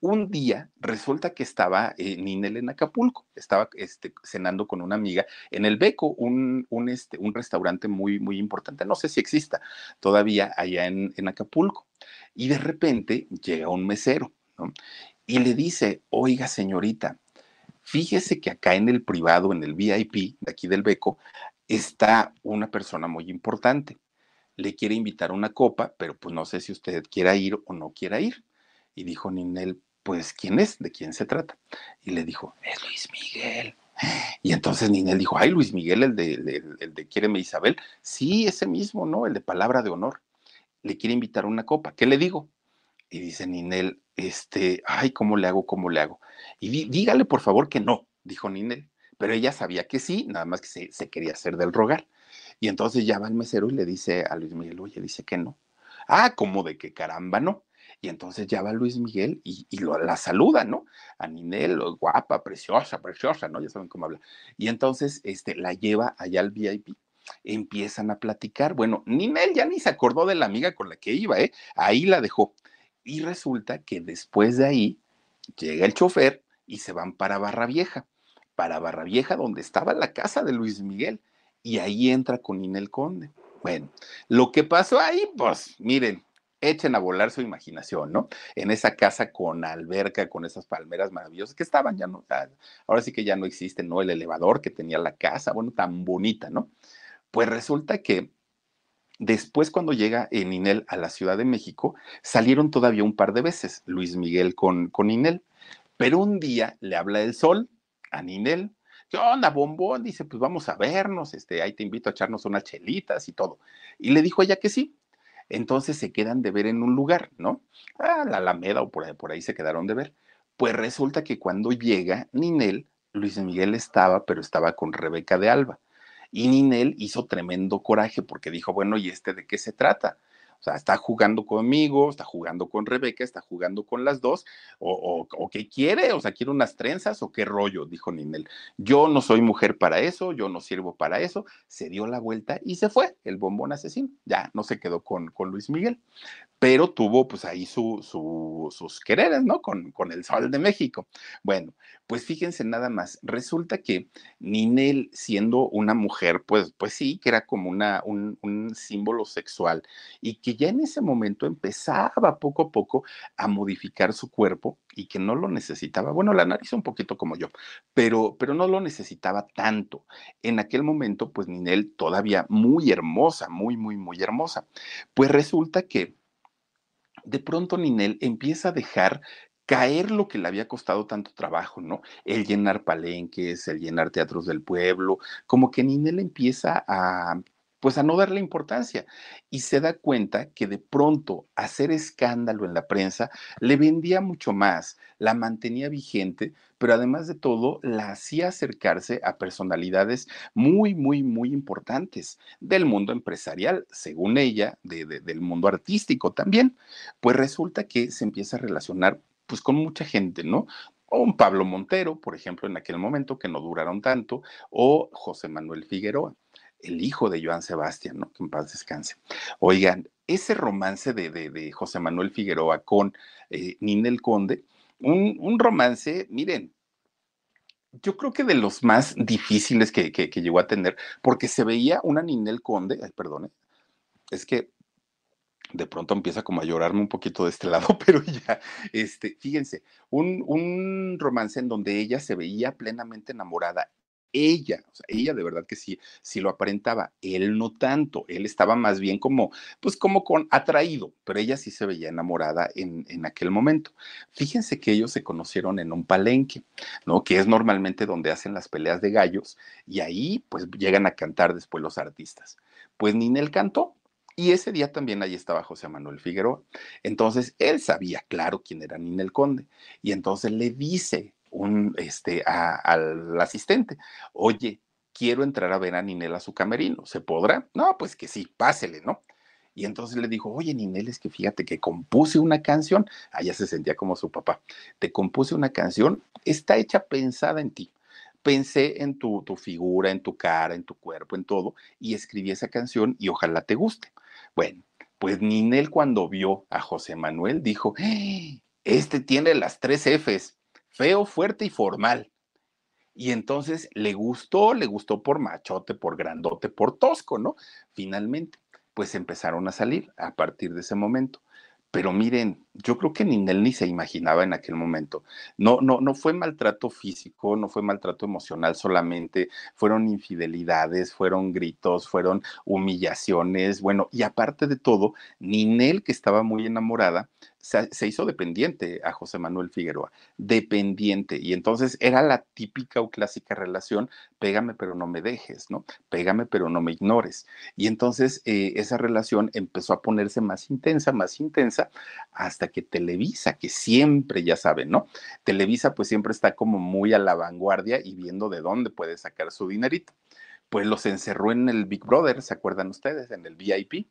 un día resulta que estaba eh, Ninel en Acapulco, estaba este, cenando con una amiga en el Beco, un, un, este, un restaurante muy, muy importante, no sé si exista todavía allá en, en Acapulco. Y de repente llega un mesero ¿no? y le dice, oiga señorita, fíjese que acá en el privado, en el VIP de aquí del Beco, está una persona muy importante. Le quiere invitar una copa, pero pues no sé si usted quiera ir o no quiera ir. Y dijo Ninel, pues, ¿quién es? ¿De quién se trata? Y le dijo, es Luis Miguel. *gasps* Y entonces Ninel dijo, ay, Luis Miguel, el de, el, el de Quiéreme Isabel. Sí, ese mismo, ¿no? El de Palabra de Honor. Le quiere invitar a una copa. ¿Qué le digo? Y dice Ninel, este, ay, ¿cómo le hago? ¿Cómo le hago? Y di, dígale, por favor, que no, dijo Ninel. Pero ella sabía que sí, nada más que se, quería hacer del rogar. Y entonces ya va el mesero y le dice a Luis Miguel, oye, dice que no. Ah, ¿cómo de que caramba no? Y entonces ya va Luis Miguel y, y lo, la saluda, ¿no? A Ninel, guapa, preciosa, preciosa, ¿no? Ya saben cómo habla. Y entonces este, la lleva allá al VIP. Empiezan a platicar. Bueno, Ninel ya ni se acordó de la amiga con la que iba, ¿eh? Ahí la dejó. Y resulta que después de ahí llega el chofer y se van para Barra Vieja. Para Barra Vieja, donde estaba la casa de Luis Miguel. Y ahí entra con Ninel Conde. Bueno, lo que pasó ahí, pues miren, echen a volar su imaginación, ¿no? En esa casa con alberca, con esas palmeras maravillosas que estaban, ya no, ahora sí que ya no existe, ¿no? El elevador que tenía la casa, bueno, tan bonita, ¿no? Pues resulta que después cuando llega Ninel a la Ciudad de México, salieron todavía un par de veces, Luis Miguel con, con Ninel, pero un día le habla el sol a Ninel, ¿qué onda, bombón? Dice, pues vamos a vernos, este, ahí te invito a echarnos unas chelitas y todo. Y le dijo ella que sí, entonces se quedan de ver en un lugar, ¿no? Ah, la Alameda o por ahí, por ahí se quedaron de ver. Pues resulta que cuando llega Ninel, Luis Miguel estaba, pero estaba con Rebeca de Alba. Y Ninel hizo tremendo coraje porque dijo, bueno, ¿y este de qué se trata? O sea, está jugando conmigo, está jugando con Rebeca, está jugando con las dos, o, o, o, qué quiere, o sea, quiere unas trenzas o qué rollo, dijo Ninel. Yo no soy mujer para eso, yo no sirvo para eso. Se dio la vuelta y se fue, el bombón asesino. Ya no se quedó con, con Luis Miguel, pero tuvo pues ahí su, su, sus quereres, ¿no? Con, con el Sol de México. Bueno, pues fíjense nada más, resulta que Ninel, siendo una mujer, pues, pues sí, que era como una, un, un símbolo sexual y que ya en ese momento empezaba poco a poco a modificar su cuerpo y que no lo necesitaba. Bueno, la nariz un poquito como yo, pero, pero no lo necesitaba tanto. En aquel momento, pues Ninel todavía muy hermosa, muy, muy, muy hermosa. Pues resulta que de pronto Ninel empieza a dejar caer lo que le había costado tanto trabajo, ¿no? El llenar palenques, el llenar teatros del pueblo, como que Ninel empieza a pues a no darle importancia y se da cuenta que de pronto hacer escándalo en la prensa le vendía mucho más, la mantenía vigente, pero además de todo la hacía acercarse a personalidades muy, muy, muy importantes del mundo empresarial, según ella, de, de, del mundo artístico también. Pues resulta que se empieza a relacionar pues con mucha gente, ¿no? O un Pablo Montero, por ejemplo, en aquel momento, que no duraron tanto, o José Manuel Figueroa el hijo de Joan Sebastián, ¿no? Que en paz descanse. Oigan, ese romance de, de, José Manuel Figueroa con eh, Ninel Conde, un, romance, miren, yo creo que de los más difíciles que, que, llegó a tener, porque se veía una Ninel Conde, ay, perdone, es que de pronto empieza como a llorarme un poquito de este lado, *laughs* pero ya, este, fíjense, un romance en donde ella se veía plenamente enamorada ella, o sea, ella de verdad que sí, sí lo aparentaba, él no tanto, él estaba más bien como, pues como con atraído, pero ella sí se veía enamorada en, en aquel momento. Fíjense que ellos se conocieron en un palenque, ¿no? Que es normalmente donde hacen las peleas de gallos y ahí pues llegan a cantar después los artistas. Pues Ninel cantó, y ese día también ahí estaba José Manuel Figueroa. Entonces él sabía, claro, quién era Ninel Conde. Y entonces le dice un, este, al asistente, oye, quiero entrar a ver a Ninel a su camerino, ¿se podrá? No, pues que sí, pásele, ¿no? Y entonces le dijo, oye, Ninel, es que fíjate que compuse una canción, allá se sentía como su papá, te compuse una canción, está hecha pensada en ti. Pensé en tu, tu figura, en tu cara, en tu cuerpo, en todo, y escribí esa canción y ojalá te guste. Bueno, pues Ninel cuando vio a José Manuel dijo, ¡Eh! este tiene las tres Fs, feo, fuerte y formal. Y entonces le gustó, le gustó por machote, por grandote, por tosco, ¿no? Finalmente, pues empezaron a salir a partir de ese momento. Pero miren, yo creo que ni él ni se imaginaba en aquel momento. No, no, no fue maltrato físico, no fue maltrato emocional solamente, fueron infidelidades, fueron gritos, fueron humillaciones, bueno, y aparte de todo, Ninel, que estaba muy enamorada, se, hizo dependiente a José Manuel Figueroa, dependiente. Y entonces era la típica o clásica relación, pégame pero no me dejes, ¿no? Pégame pero no me ignores. Y entonces eh, esa relación empezó a ponerse más intensa, más intensa, hasta que Televisa, que siempre, ya saben, ¿no? Televisa pues siempre está como muy a la vanguardia y viendo de dónde puede sacar su dinerito. Pues los encerró en el Big Brother, ¿se acuerdan ustedes? En el VIP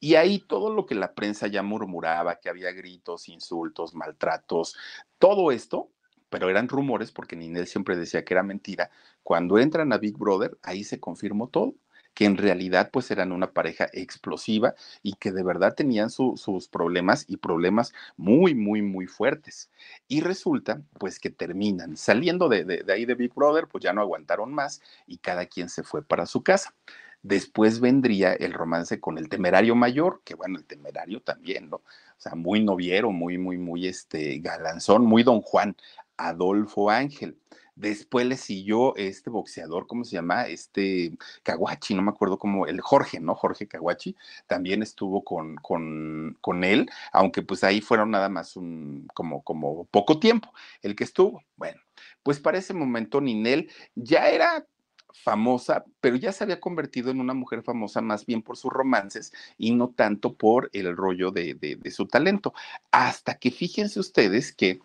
y ahí todo lo que la prensa ya murmuraba, que había gritos, insultos, maltratos, todo esto, pero eran rumores porque Ninel siempre decía que era mentira. Cuando entran a Big Brother, ahí se confirmó todo que en realidad pues eran una pareja explosiva y que de verdad tenían sus problemas y problemas muy, muy, muy fuertes. Y resulta pues que terminan saliendo de, de ahí de Big Brother, pues ya no aguantaron más y cada quien se fue para su casa. Después vendría el romance con el temerario mayor, que bueno, el temerario también, ¿no? O sea, muy noviero, muy, muy, muy este galanzón, muy don Juan, Adolfo Ángel. Después le siguió este boxeador, ¿cómo se llama? Este Caguachi, no me acuerdo cómo, el Jorge, ¿no? Jorge Caguachi, también estuvo con, con, con, él, aunque pues ahí fueron nada más un, como, como poco tiempo el que estuvo. Bueno, pues para ese momento Ninel ya era famosa, pero ya se había convertido en una mujer famosa más bien por sus romances y no tanto por el rollo de, su talento. Hasta que fíjense ustedes que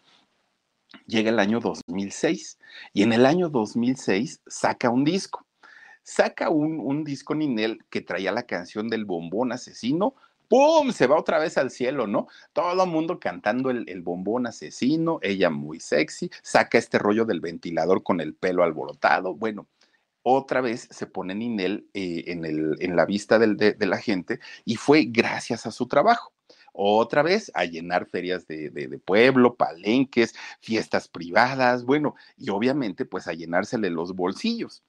llega el año 2006 y en el año 2006 saca un disco. Saca un, un disco Ninel que traía la canción del bombón asesino, ¡pum! Se va otra vez al cielo, ¿no? Todo el mundo cantando el, el, bombón asesino, ella muy sexy, saca este rollo del ventilador con el pelo alborotado. Bueno, otra vez se pone Ninel eh, en, el, en, la vista del, de, la gente y fue gracias a su trabajo. Otra vez a llenar ferias de, de, de, pueblo, palenques, fiestas privadas, bueno, y obviamente pues a llenársele los bolsillos.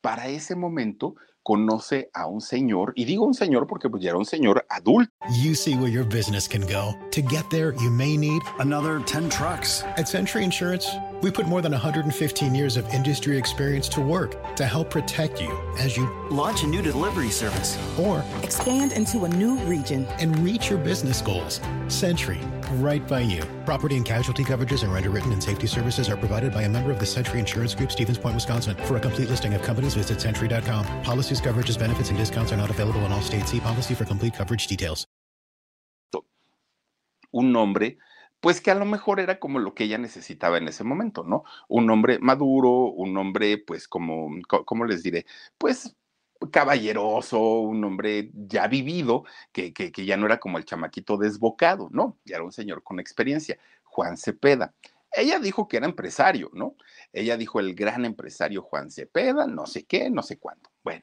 Para ese momento conoce a un señor, y digo un señor porque pues ya era un señor adulto. You see where your business can go. To get there, you may need another 10 trucks. At Century Insurance, we put more than 115 years of industry experience to work to help protect you as you launch a new delivery service or expand into a new region and reach your business goals. Century right by you. Property and casualty coverages and underwritten and safety services are provided by a member of the Century Insurance Group, Stevens Point, Wisconsin. For a complete listing of companies, visit century.com. Policies, coverages, benefits, and discounts are not available in all states. See policy for complete coverage details. Un nombre, pues que a lo mejor era como lo que ella necesitaba en ese momento, ¿no? Un hombre maduro, un hombre, pues como, ¿cómo les diré? Pues caballeroso, un hombre ya vivido, que, que, que, ya no era como el chamaquito desbocado, ¿no? Ya era un señor con experiencia, Juan Cepeda. Ella dijo que era empresario, ¿no? Ella dijo el gran empresario Juan Cepeda, no sé qué, no sé cuándo. Bueno,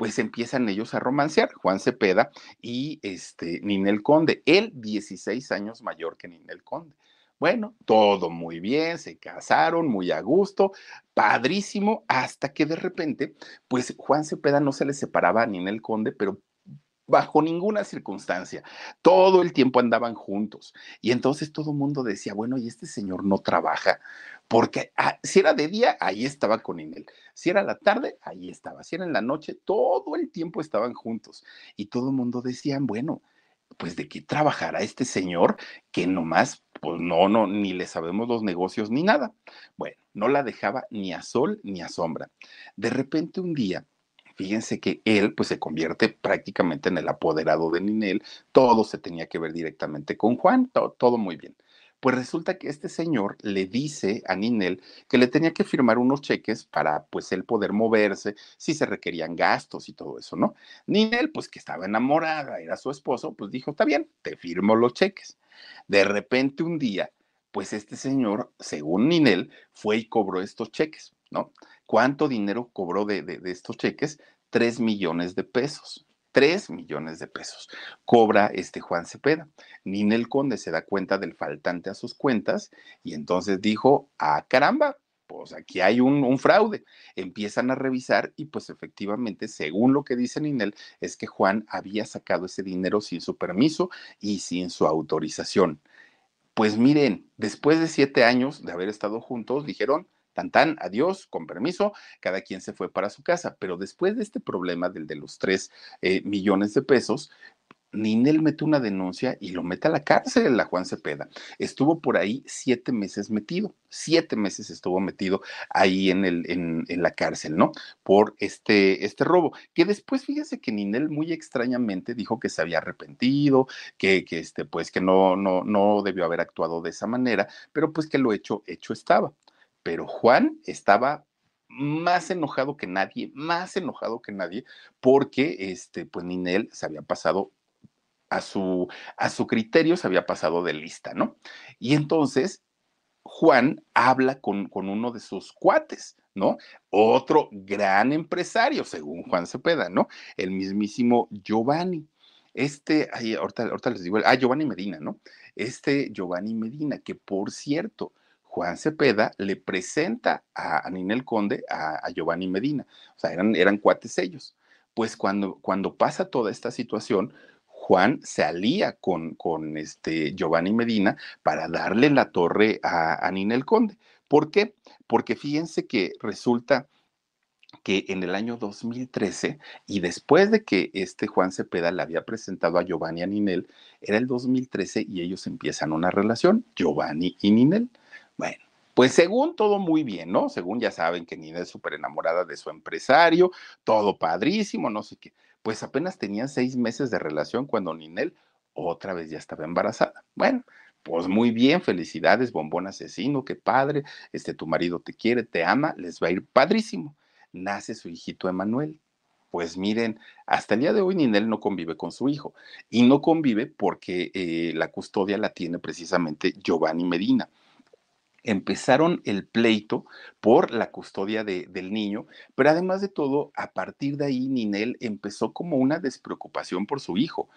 pues empiezan ellos a romancear, Juan Cepeda y este Ninel Conde, él 16 años mayor que Ninel Conde. Bueno, todo muy bien, se casaron muy a gusto, padrísimo, hasta que de repente, pues Juan Cepeda no se le separaba a Ninel Conde, pero bajo ninguna circunstancia. Todo el tiempo andaban juntos. Y entonces todo el mundo decía, bueno, y este señor no trabaja, porque ah, si era de día, ahí estaba con Inel. Si era la tarde, ahí estaba. Si era en la noche, todo el tiempo estaban juntos. Y todo el mundo decía, bueno, pues de qué trabajará este señor que nomás, pues no, no, ni le sabemos los negocios ni nada. Bueno, no la dejaba ni a sol ni a sombra. De repente un día, fíjense que él pues se convierte prácticamente en el apoderado de Ninel, todo se tenía que ver directamente con Juan, todo, todo muy bien. Pues resulta que este señor le dice a Ninel que le tenía que firmar unos cheques para pues él poder moverse, si se requerían gastos y todo eso, ¿no? Ninel, pues que estaba enamorada, era su esposo, pues dijo, está bien, te firmo los cheques. De repente un día, pues este señor, según Ninel, fue y cobró estos cheques, ¿no? ¿Cuánto dinero cobró de, de, de estos cheques? Tres millones de pesos. 3 millones de pesos. Cobra este Juan Cepeda. Ninel Conde se da cuenta del faltante a sus cuentas y entonces dijo, ah, caramba, pues aquí hay un, un, fraude. Empiezan a revisar y pues efectivamente, según lo que dice Ninel, es que Juan había sacado ese dinero sin su permiso y sin su autorización. Pues miren, después de siete años de haber estado juntos, dijeron, tan tan, adiós, con permiso, cada quien se fue para su casa. Pero después de este problema del de los tres eh, millones de pesos, Ninel mete una denuncia y lo mete a la cárcel a Juan Cepeda. Estuvo por ahí siete meses metido, siete meses estuvo metido ahí en, el, en, en, la cárcel, ¿no? Por este, este robo, que después fíjese que Ninel muy extrañamente dijo que se había arrepentido, que, que este, pues que no, no, no debió haber actuado de esa manera, pero pues que lo hecho, hecho estaba pero Juan estaba más enojado que nadie, más enojado que nadie, porque este, pues Ninel se había pasado a su, a su criterio, se había pasado de lista, ¿no? Y entonces Juan habla con, con uno de sus cuates, ¿no? Otro gran empresario, según Juan Cepeda, ¿no? El mismísimo Giovanni. Este, ahí, ahorita, ahorita les digo, ah, Giovanni Medina, ¿no? Este Giovanni Medina, que por cierto, Juan Cepeda le presenta a, Ninel Conde a, a, Giovanni Medina. O sea, eran, eran cuates ellos. Pues cuando, cuando pasa toda esta situación, Juan se alía con, con este Giovanni Medina para darle la torre a, a Ninel Conde. ¿Por qué? Porque fíjense que resulta que en el año 2013, y después de que este Juan Cepeda le había presentado a Giovanni a Ninel, era el 2013 y ellos empiezan una relación, Giovanni y Ninel. Bueno, pues según todo muy bien, ¿no? Según ya saben que Nina es súper enamorada de su empresario, todo padrísimo, no sé qué. Pues apenas tenían seis meses de relación cuando Ninel otra vez ya estaba embarazada. Bueno, pues muy bien, felicidades, bombón asesino, qué padre, este tu marido te quiere, te ama, les va a ir padrísimo. Nace su hijito Emanuel. Pues miren, hasta el día de hoy Ninel no convive con su hijo y no convive porque eh, la custodia la tiene precisamente Giovanni Medina empezaron el pleito por la custodia de, del niño, pero además de todo, a partir de ahí Ninel empezó como una despreocupación por su hijo,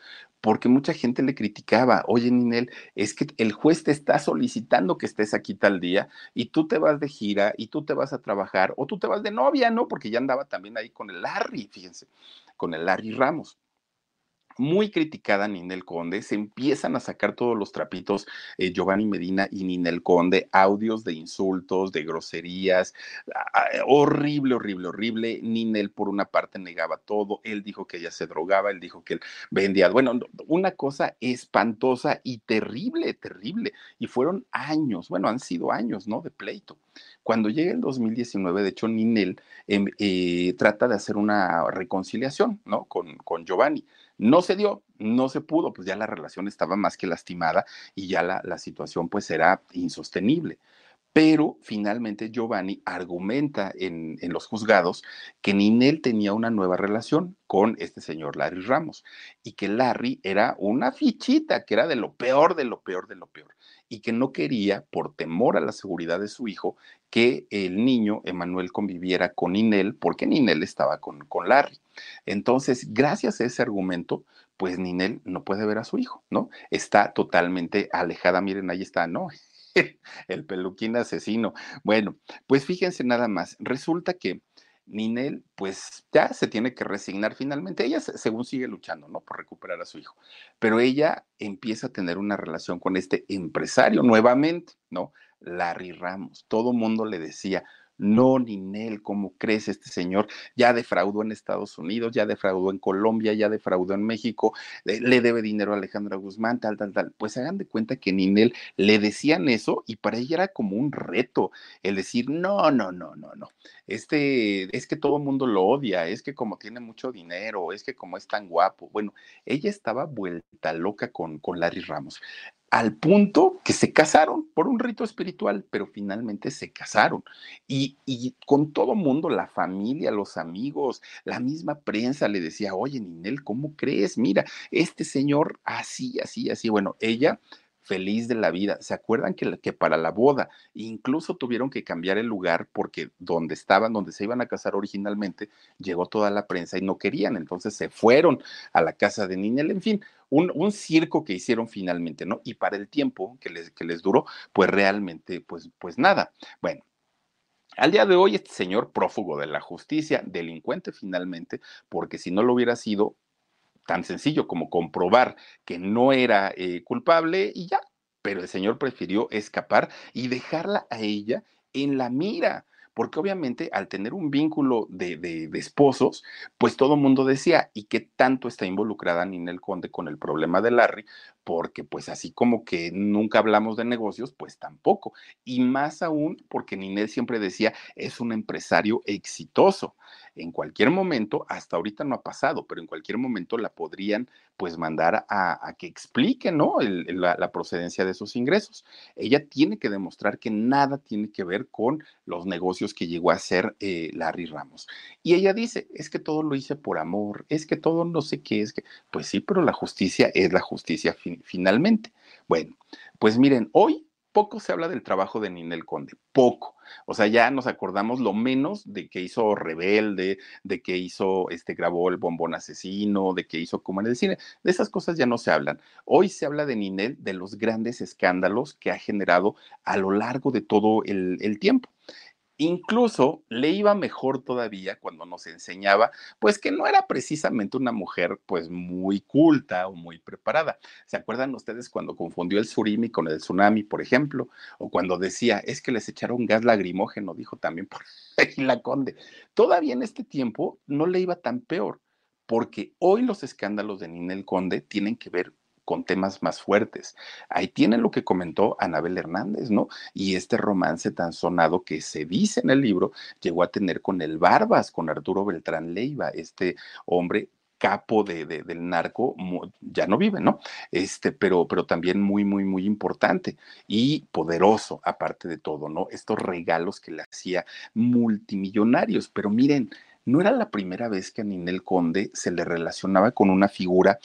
porque mucha gente le criticaba, oye Ninel, es que el juez te está solicitando que estés aquí tal día y tú te vas de gira y tú te vas a trabajar o tú te vas de novia, ¿no? Porque ya andaba también ahí con el Larry, fíjense, con el Larry Ramos muy criticada Ninel Conde, se empiezan a sacar todos los trapitos eh, Giovanni Medina y Ninel Conde, audios de insultos, de groserías, horrible, horrible, horrible. Ninel por una parte negaba todo, él dijo que ella se drogaba, él dijo que él vendía, bueno, una cosa espantosa y terrible, terrible. Y fueron años, bueno, han sido años, ¿no? De pleito. Cuando llega el 2019, de hecho, Ninel eh, eh, trata de hacer una reconciliación, ¿no? Con, con Giovanni no se dio, no se pudo, pues ya la relación estaba más que lastimada y ya la, situación pues era insostenible. Pero finalmente Giovanni argumenta en, en, los juzgados que Ninel tenía una nueva relación con este señor Larry Ramos y que Larry era una fichita, que era de lo peor, de lo peor, de lo peor y que no quería, por temor a la seguridad de su hijo, que el niño Emanuel conviviera con Ninel, porque Ninel estaba con, con Larry. Entonces, gracias a ese argumento, pues Ninel no puede ver a su hijo, ¿no? Está totalmente alejada. Miren, ahí está, ¿no? *laughs* el peluquín asesino. Bueno, pues fíjense nada más. Resulta que Ninel, pues ya se tiene que resignar finalmente. Ella, según sigue luchando, ¿no? Por recuperar a su hijo. Pero ella empieza a tener una relación con este empresario nuevamente, ¿no? Larry Ramos. Todo mundo le decía, no, Ninel, ¿cómo crees? Este señor ya defraudó en Estados Unidos, ya defraudó en Colombia, ya defraudó en México, le, debe dinero a Alejandra Guzmán, tal, tal, tal. Pues hagan de cuenta que Ninel le decían eso y para ella era como un reto el decir, no, no, no, no, no. Este, es que todo el mundo lo odia, es que como tiene mucho dinero, es que como es tan guapo. Bueno, ella estaba vuelta loca con, con Larry Ramos al punto que se casaron por un rito espiritual, pero finalmente se casaron. Y, con todo mundo, la familia, los amigos, la misma prensa le decía, oye, Ninel, ¿cómo crees? Mira, este señor así, así, así. Bueno, ella feliz de la vida. ¿Se acuerdan que, para la boda incluso tuvieron que cambiar el lugar porque donde estaban, donde se iban a casar originalmente, llegó toda la prensa y no querían, entonces se fueron a la casa de Ninel, en fin, un, un circo que hicieron finalmente, ¿no? Y para el tiempo que les, que les duró, pues realmente, pues, pues nada. Bueno. Al día de hoy, este señor prófugo de la justicia, delincuente finalmente, porque si no lo hubiera sido, tan sencillo como comprobar que no era eh, culpable y ya, pero el señor prefirió escapar y dejarla a ella en la mira porque obviamente al tener un vínculo de, de, esposos, pues todo mundo decía, ¿y qué tanto está involucrada Ninel Conde con el problema de Larry? Porque pues así como que nunca hablamos de negocios, pues tampoco. Y más aún porque Ninel siempre decía, es un empresario exitoso en cualquier momento, hasta ahorita no ha pasado, pero en cualquier momento la podrían pues mandar a, que explique, ¿no? la, procedencia de sus ingresos. Ella tiene que demostrar que nada tiene que ver con los negocios que llegó a hacer eh, Larry Ramos. Y ella dice, es que todo lo hice por amor, es que todo no sé qué, es que, pues sí, pero la justicia es la justicia finalmente. Bueno, pues miren, hoy poco se habla del trabajo de Ninel Conde, poco. O sea, ya nos acordamos lo menos de que hizo Rebelde, de que hizo, este, grabó El Bombón Asesino, de que hizo como en el cine. De esas cosas ya no se hablan. Hoy se habla de Ninel, de los grandes escándalos que ha generado a lo largo de todo el, el tiempo. Incluso le iba mejor todavía cuando nos enseñaba, pues que no era precisamente una mujer pues muy culta o muy preparada. ¿Se acuerdan ustedes cuando confundió el surimi con el tsunami, por ejemplo? O cuando decía, es que les echaron gas lagrimógeno, dijo también por *laughs* ahí la conde. Todavía en este tiempo no le iba tan peor, porque hoy los escándalos de Ninel Conde tienen que ver con temas más fuertes. Ahí tienen lo que comentó Anabel Hernández, ¿no? Y este romance tan sonado que se dice en el libro llegó a tener con el Barbas, con Arturo Beltrán Leiva, este hombre capo de, del narco, ya no vive, ¿no? Este, pero, pero también muy, muy, muy importante y poderoso, aparte de todo, ¿no? Estos regalos que le hacía multimillonarios, pero miren, no era la primera vez que a Ninel Conde se le relacionaba con una figura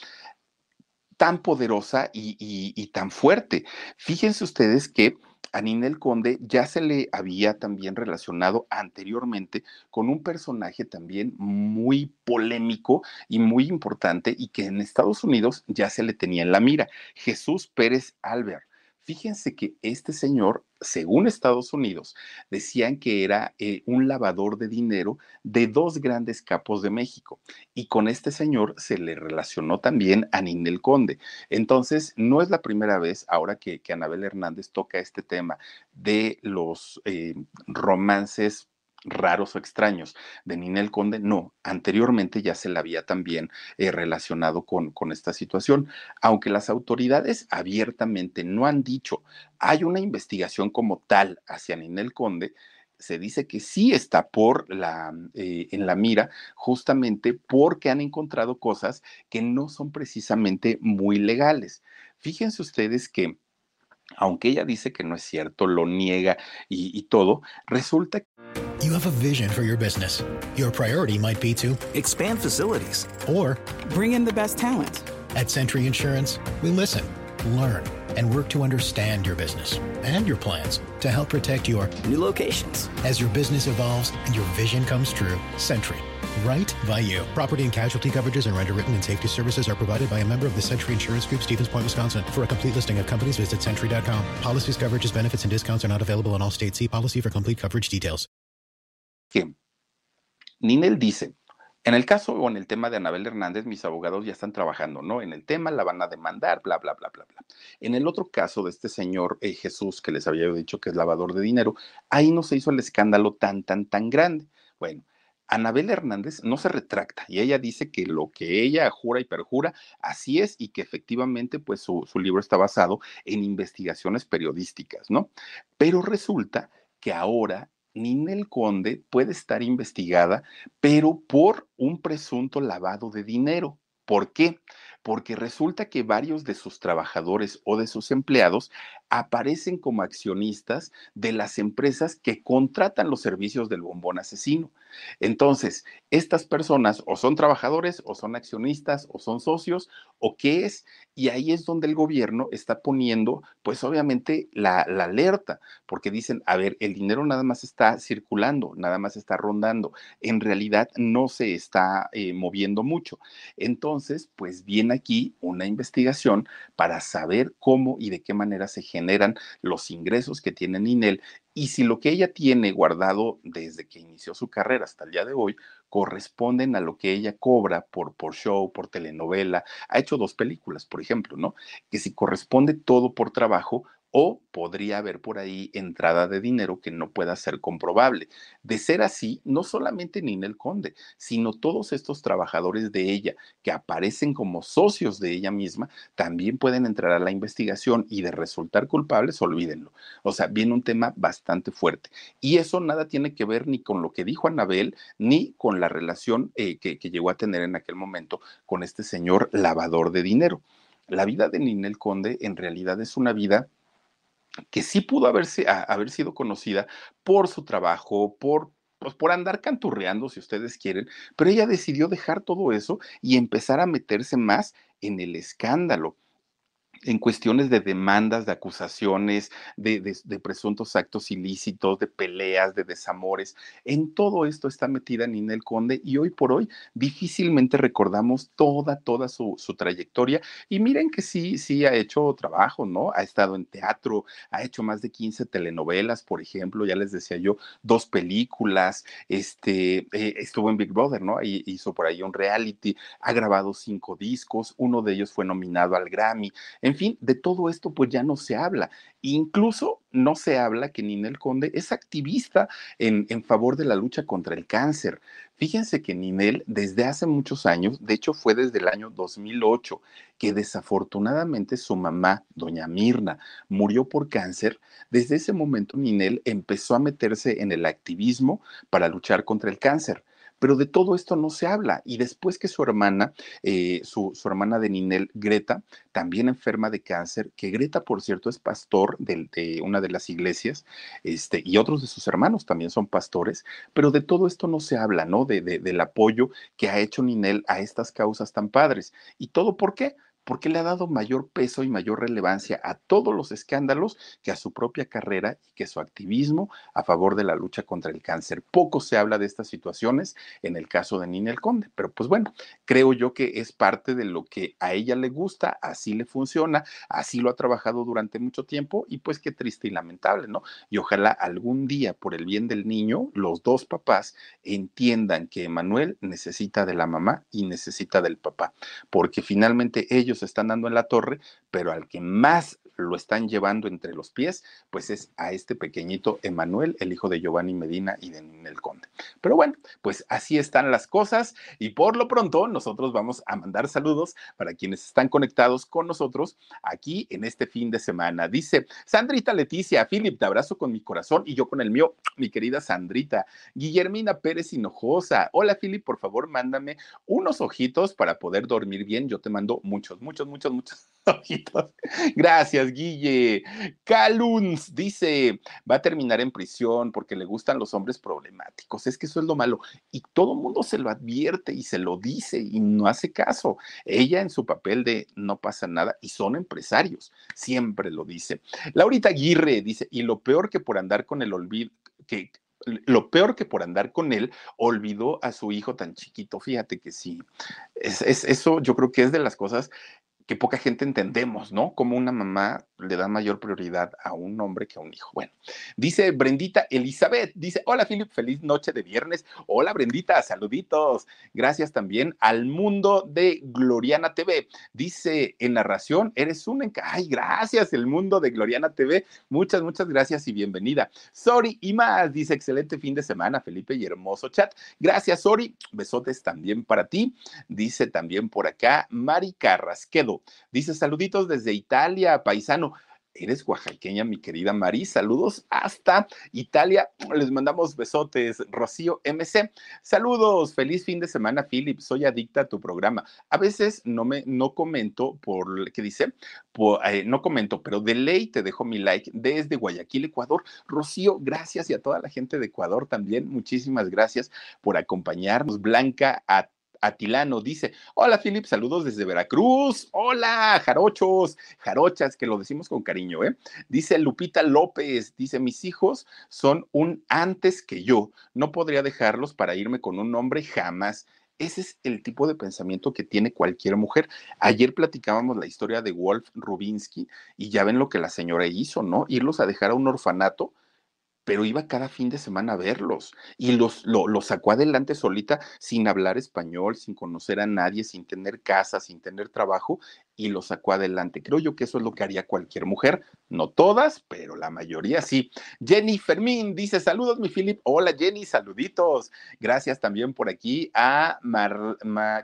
tan poderosa y, tan fuerte. Fíjense ustedes que a Ninel Conde ya se le había también relacionado anteriormente con un personaje también muy polémico y muy importante y que en Estados Unidos ya se le tenía en la mira, Jesús Pérez Albert. Fíjense que este señor, según Estados Unidos, decían que era eh, un lavador de dinero de dos grandes capos de México. Y con este señor se le relacionó también a Ninel Conde. Entonces, no es la primera vez ahora que, Anabel Hernández toca este tema de los eh, romances raros o extraños de Ninel Conde, no, anteriormente ya se la había también eh, relacionado con, con esta situación, aunque las autoridades abiertamente no han dicho, hay una investigación como tal hacia Ninel Conde, se dice que sí está por la, eh, en la mira, justamente porque han encontrado cosas que no son precisamente muy legales. Fíjense ustedes que aunque ella dice que no es cierto, lo niega y, y todo, resulta que... You have a vision for your business. Your priority might be to expand facilities or bring in the best talent. At Century Insurance, we listen, learn, and work to understand your business and your plans to help protect your new locations. As your business evolves and your vision comes true, Century right by you. Property and casualty coverages and render written and safety services are provided by a member of the Century Insurance Group, Stevens Point, Wisconsin. For a complete listing of companies, visit century.com. Policies, coverages, benefits, and discounts are not available in all states. See policy for complete coverage details. Ninel dice, en el caso o en el tema de Anabel Hernández, mis abogados ya están trabajando, ¿no? En el tema la van a demandar, bla, bla, bla, bla, bla. En el otro caso de este señor eh, Jesús, que les había dicho que es lavador de dinero, ahí no se hizo el escándalo tan, tan, tan grande. Bueno, Anabel Hernández no se retracta y ella dice que lo que ella jura y perjura, así es y que efectivamente pues su, su libro está basado en investigaciones periodísticas, ¿no? Pero resulta que ahora Ninel Conde puede estar investigada, pero por un presunto lavado de dinero. ¿Por qué? Porque resulta que varios de sus trabajadores o de sus empleados aparecen como accionistas de las empresas que contratan los servicios del bombón asesino. Entonces, estas personas o son trabajadores o son accionistas o son socios o qué es, y ahí es donde el gobierno está poniendo, pues obviamente, la, alerta, porque dicen, a ver, el dinero nada más está circulando, nada más está rondando, en realidad no se está eh, moviendo mucho. Entonces, pues viene aquí una investigación para saber cómo y de qué manera se generan los ingresos que tiene Ninel y si lo que ella tiene guardado desde que inició su carrera hasta el día de hoy corresponden a lo que ella cobra por, por show, por telenovela, ha hecho dos películas, por ejemplo, ¿no? Que si corresponde todo por trabajo, o podría haber por ahí entrada de dinero que no pueda ser comprobable. De ser así, no solamente Ninel Conde, sino todos estos trabajadores de ella que aparecen como socios de ella misma, también pueden entrar a la investigación y de resultar culpables, olvídenlo. O sea, viene un tema bastante fuerte. Y eso nada tiene que ver ni con lo que dijo Anabel, ni con la relación eh, que, que llegó a tener en aquel momento con este señor lavador de dinero. La vida de Ninel Conde en realidad es una vida que sí pudo haberse, a, haber sido conocida por su trabajo, por pues por andar canturreando, si ustedes quieren, pero ella decidió dejar todo eso y empezar a meterse más en el escándalo en cuestiones de demandas, de acusaciones, de, presuntos actos ilícitos, de peleas, de desamores. En todo esto está metida Ninel Conde y hoy por hoy difícilmente recordamos toda, toda su, su, trayectoria. Y miren que sí, sí ha hecho trabajo, ¿no? Ha estado en teatro, ha hecho más de 15 telenovelas, por ejemplo, ya les decía yo, dos películas, este, eh, estuvo en Big Brother, ¿no? Hizo por ahí un reality, ha grabado cinco discos, uno de ellos fue nominado al Grammy. Fin, de todo esto pues ya no se habla. Incluso no se habla que Ninel Conde es activista en, en, favor de la lucha contra el cáncer. Fíjense que Ninel desde hace muchos años, de hecho fue desde el año 2008, que desafortunadamente su mamá, doña Mirna, murió por cáncer. Desde ese momento Ninel empezó a meterse en el activismo para luchar contra el cáncer pero de todo esto no se habla. Y después que su hermana, eh, su, su, hermana de Ninel, Greta, también enferma de cáncer, que Greta, por cierto, es pastor de, de, una de las iglesias, este, y otros de sus hermanos también son pastores, pero de todo esto no se habla, ¿no? De, de, del apoyo que ha hecho Ninel a estas causas tan padres. ¿Y todo por qué? Porque le ha dado mayor peso y mayor relevancia a todos los escándalos que a su propia carrera y que su activismo a favor de la lucha contra el cáncer. Poco se habla de estas situaciones en el caso de Ninel Conde, pero pues bueno, creo yo que es parte de lo que a ella le gusta, así le funciona, así lo ha trabajado durante mucho tiempo y pues qué triste y lamentable, ¿no? Y ojalá algún día, por el bien del niño, los dos papás entiendan que Emanuel necesita de la mamá y necesita del papá, porque finalmente ellos están dando en la torre, pero al que más lo están llevando entre los pies, pues es a este pequeñito Emanuel, el hijo de Giovanni Medina y de Ninel Conde. Pero bueno, pues así están las cosas y por lo pronto nosotros vamos a mandar saludos para quienes están conectados con nosotros aquí en este fin de semana. Dice Sandrita Leticia, Philip, te abrazo con mi corazón y yo con el mío, mi querida Sandrita. Guillermina Pérez Hinojosa, hola Philip, por favor mándame unos ojitos para poder dormir bien. Yo te mando muchos, muchos, muchos, muchos ojitos. Gracias, Guille. Caluns dice, va a terminar en prisión porque le gustan los hombres problemáticos. Es que eso es lo malo. Y todo el mundo se lo advierte y se lo dice y no hace caso. Ella en su papel de no pasa nada y son empresarios, siempre lo dice. Laurita Aguirre dice, y lo peor que por andar con el olvido, que lo peor que por andar con él, olvidó a su hijo tan chiquito. Fíjate que sí, es, es, eso yo creo que es de las cosas que poca gente entendemos, ¿no? Como una mamá le dan mayor prioridad a un hombre que a un hijo. Bueno, dice Brendita Elizabeth, dice, hola Philip, feliz noche de viernes. Hola Brendita, saluditos. Gracias también al mundo de Gloriana TV. Dice, en narración, eres un... Ay, gracias, el mundo de Gloriana TV. Muchas, muchas gracias y bienvenida. Sorry y más, dice, excelente fin de semana, Felipe, y hermoso chat. Gracias, Sori. Besotes también para ti. Dice también por acá, Mari Carrasquedo. Dice, saluditos desde Italia, paisano. Eres oaxaqueña, mi querida Mari. Saludos hasta Italia. Les mandamos besotes. Rocío MC. Saludos. Feliz fin de semana, Philip. Soy adicta a tu programa. A veces no me no comento por qué dice, eh, no comento, pero de ley te dejo mi like desde Guayaquil, Ecuador. Rocío, gracias y a toda la gente de Ecuador también. Muchísimas gracias por acompañarnos. Blanca a Atilano dice, hola Philip, saludos desde Veracruz, hola jarochos, jarochas, que lo decimos con cariño, ¿eh? Dice Lupita López, dice, mis hijos son un antes que yo, no podría dejarlos para irme con un hombre jamás. Ese es el tipo de pensamiento que tiene cualquier mujer. Ayer platicábamos la historia de Wolf Rubinsky y ya ven lo que la señora hizo, ¿no? Irlos a dejar a un orfanato pero iba cada fin de semana a verlos y los, lo, sacó adelante solita sin hablar español, sin conocer a nadie, sin tener casa, sin tener trabajo y lo sacó adelante. Creo yo que eso es lo que haría cualquier mujer, no todas, pero la mayoría sí. Jenny Fermín dice, saludos mi Philip, hola Jenny, saluditos. Gracias también por aquí a, Mar,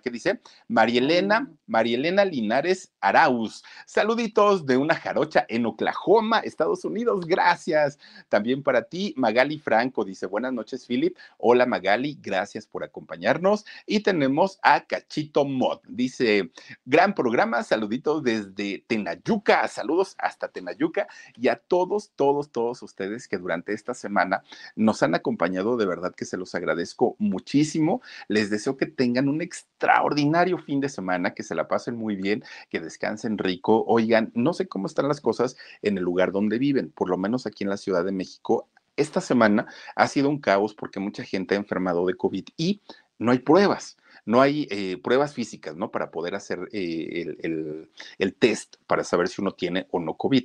¿qué dice? Marielena, Marielena Linares Arauz. Saluditos de una jarocha en Oklahoma, Estados Unidos, gracias. También para ti, Magali Franco dice, buenas noches Philip, hola Magali, gracias por acompañarnos. Y tenemos a Cachito Mod, dice, gran programa, saludos desde Tenayuca, saludos hasta Tenayuca y a todos, todos, todos ustedes que durante esta semana nos han acompañado, de verdad que se los agradezco muchísimo. Les deseo que tengan un extraordinario fin de semana, que se la pasen muy bien, que descansen rico. Oigan, no sé cómo están las cosas en el lugar donde viven, por lo menos aquí en la Ciudad de México. Esta semana ha sido un caos porque mucha gente ha enfermado de COVID y no hay pruebas no hay eh, pruebas físicas, ¿no? Para poder hacer eh, el, test para saber si uno tiene o no COVID.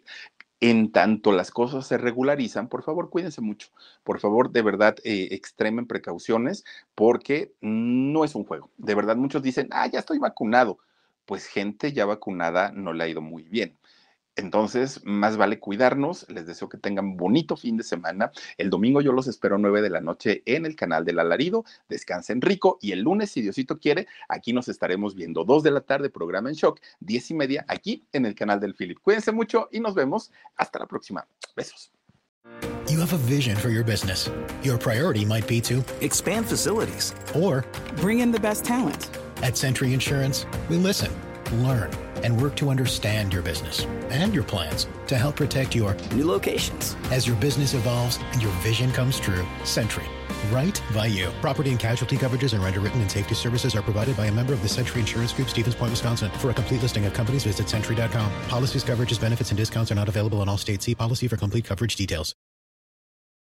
En tanto las cosas se regularizan, por favor, cuídense mucho. Por favor, de verdad, eh, extremen precauciones porque no es un juego. De verdad, muchos dicen, ah, ya estoy vacunado. Pues gente ya vacunada no le ha ido muy bien. Entonces, más vale cuidarnos. Les deseo que tengan bonito fin de semana. El domingo yo los espero a 9 de la noche en el canal del Alarido. Descansen rico. Y el lunes, si Diosito quiere, aquí nos estaremos viendo. 2 de la tarde, programa en shock. 10 y media aquí en el canal del Philip. Cuídense mucho y nos vemos. Hasta la próxima. Besos. You have a vision for your business. Your priority might be to expand facilities or bring in the best talent. At Century Insurance, we listen, learn and work to understand your business and your plans to help protect your new locations. As your business evolves and your vision comes true, Sentry. Right by you. Property and casualty coverages and underwritten and safety services are provided by a member of the Century Insurance Group, Stevens Point, Wisconsin. For a complete listing of companies, visit Century.com. Policies, coverages, benefits, and discounts are not available in all states. See policy for complete coverage details.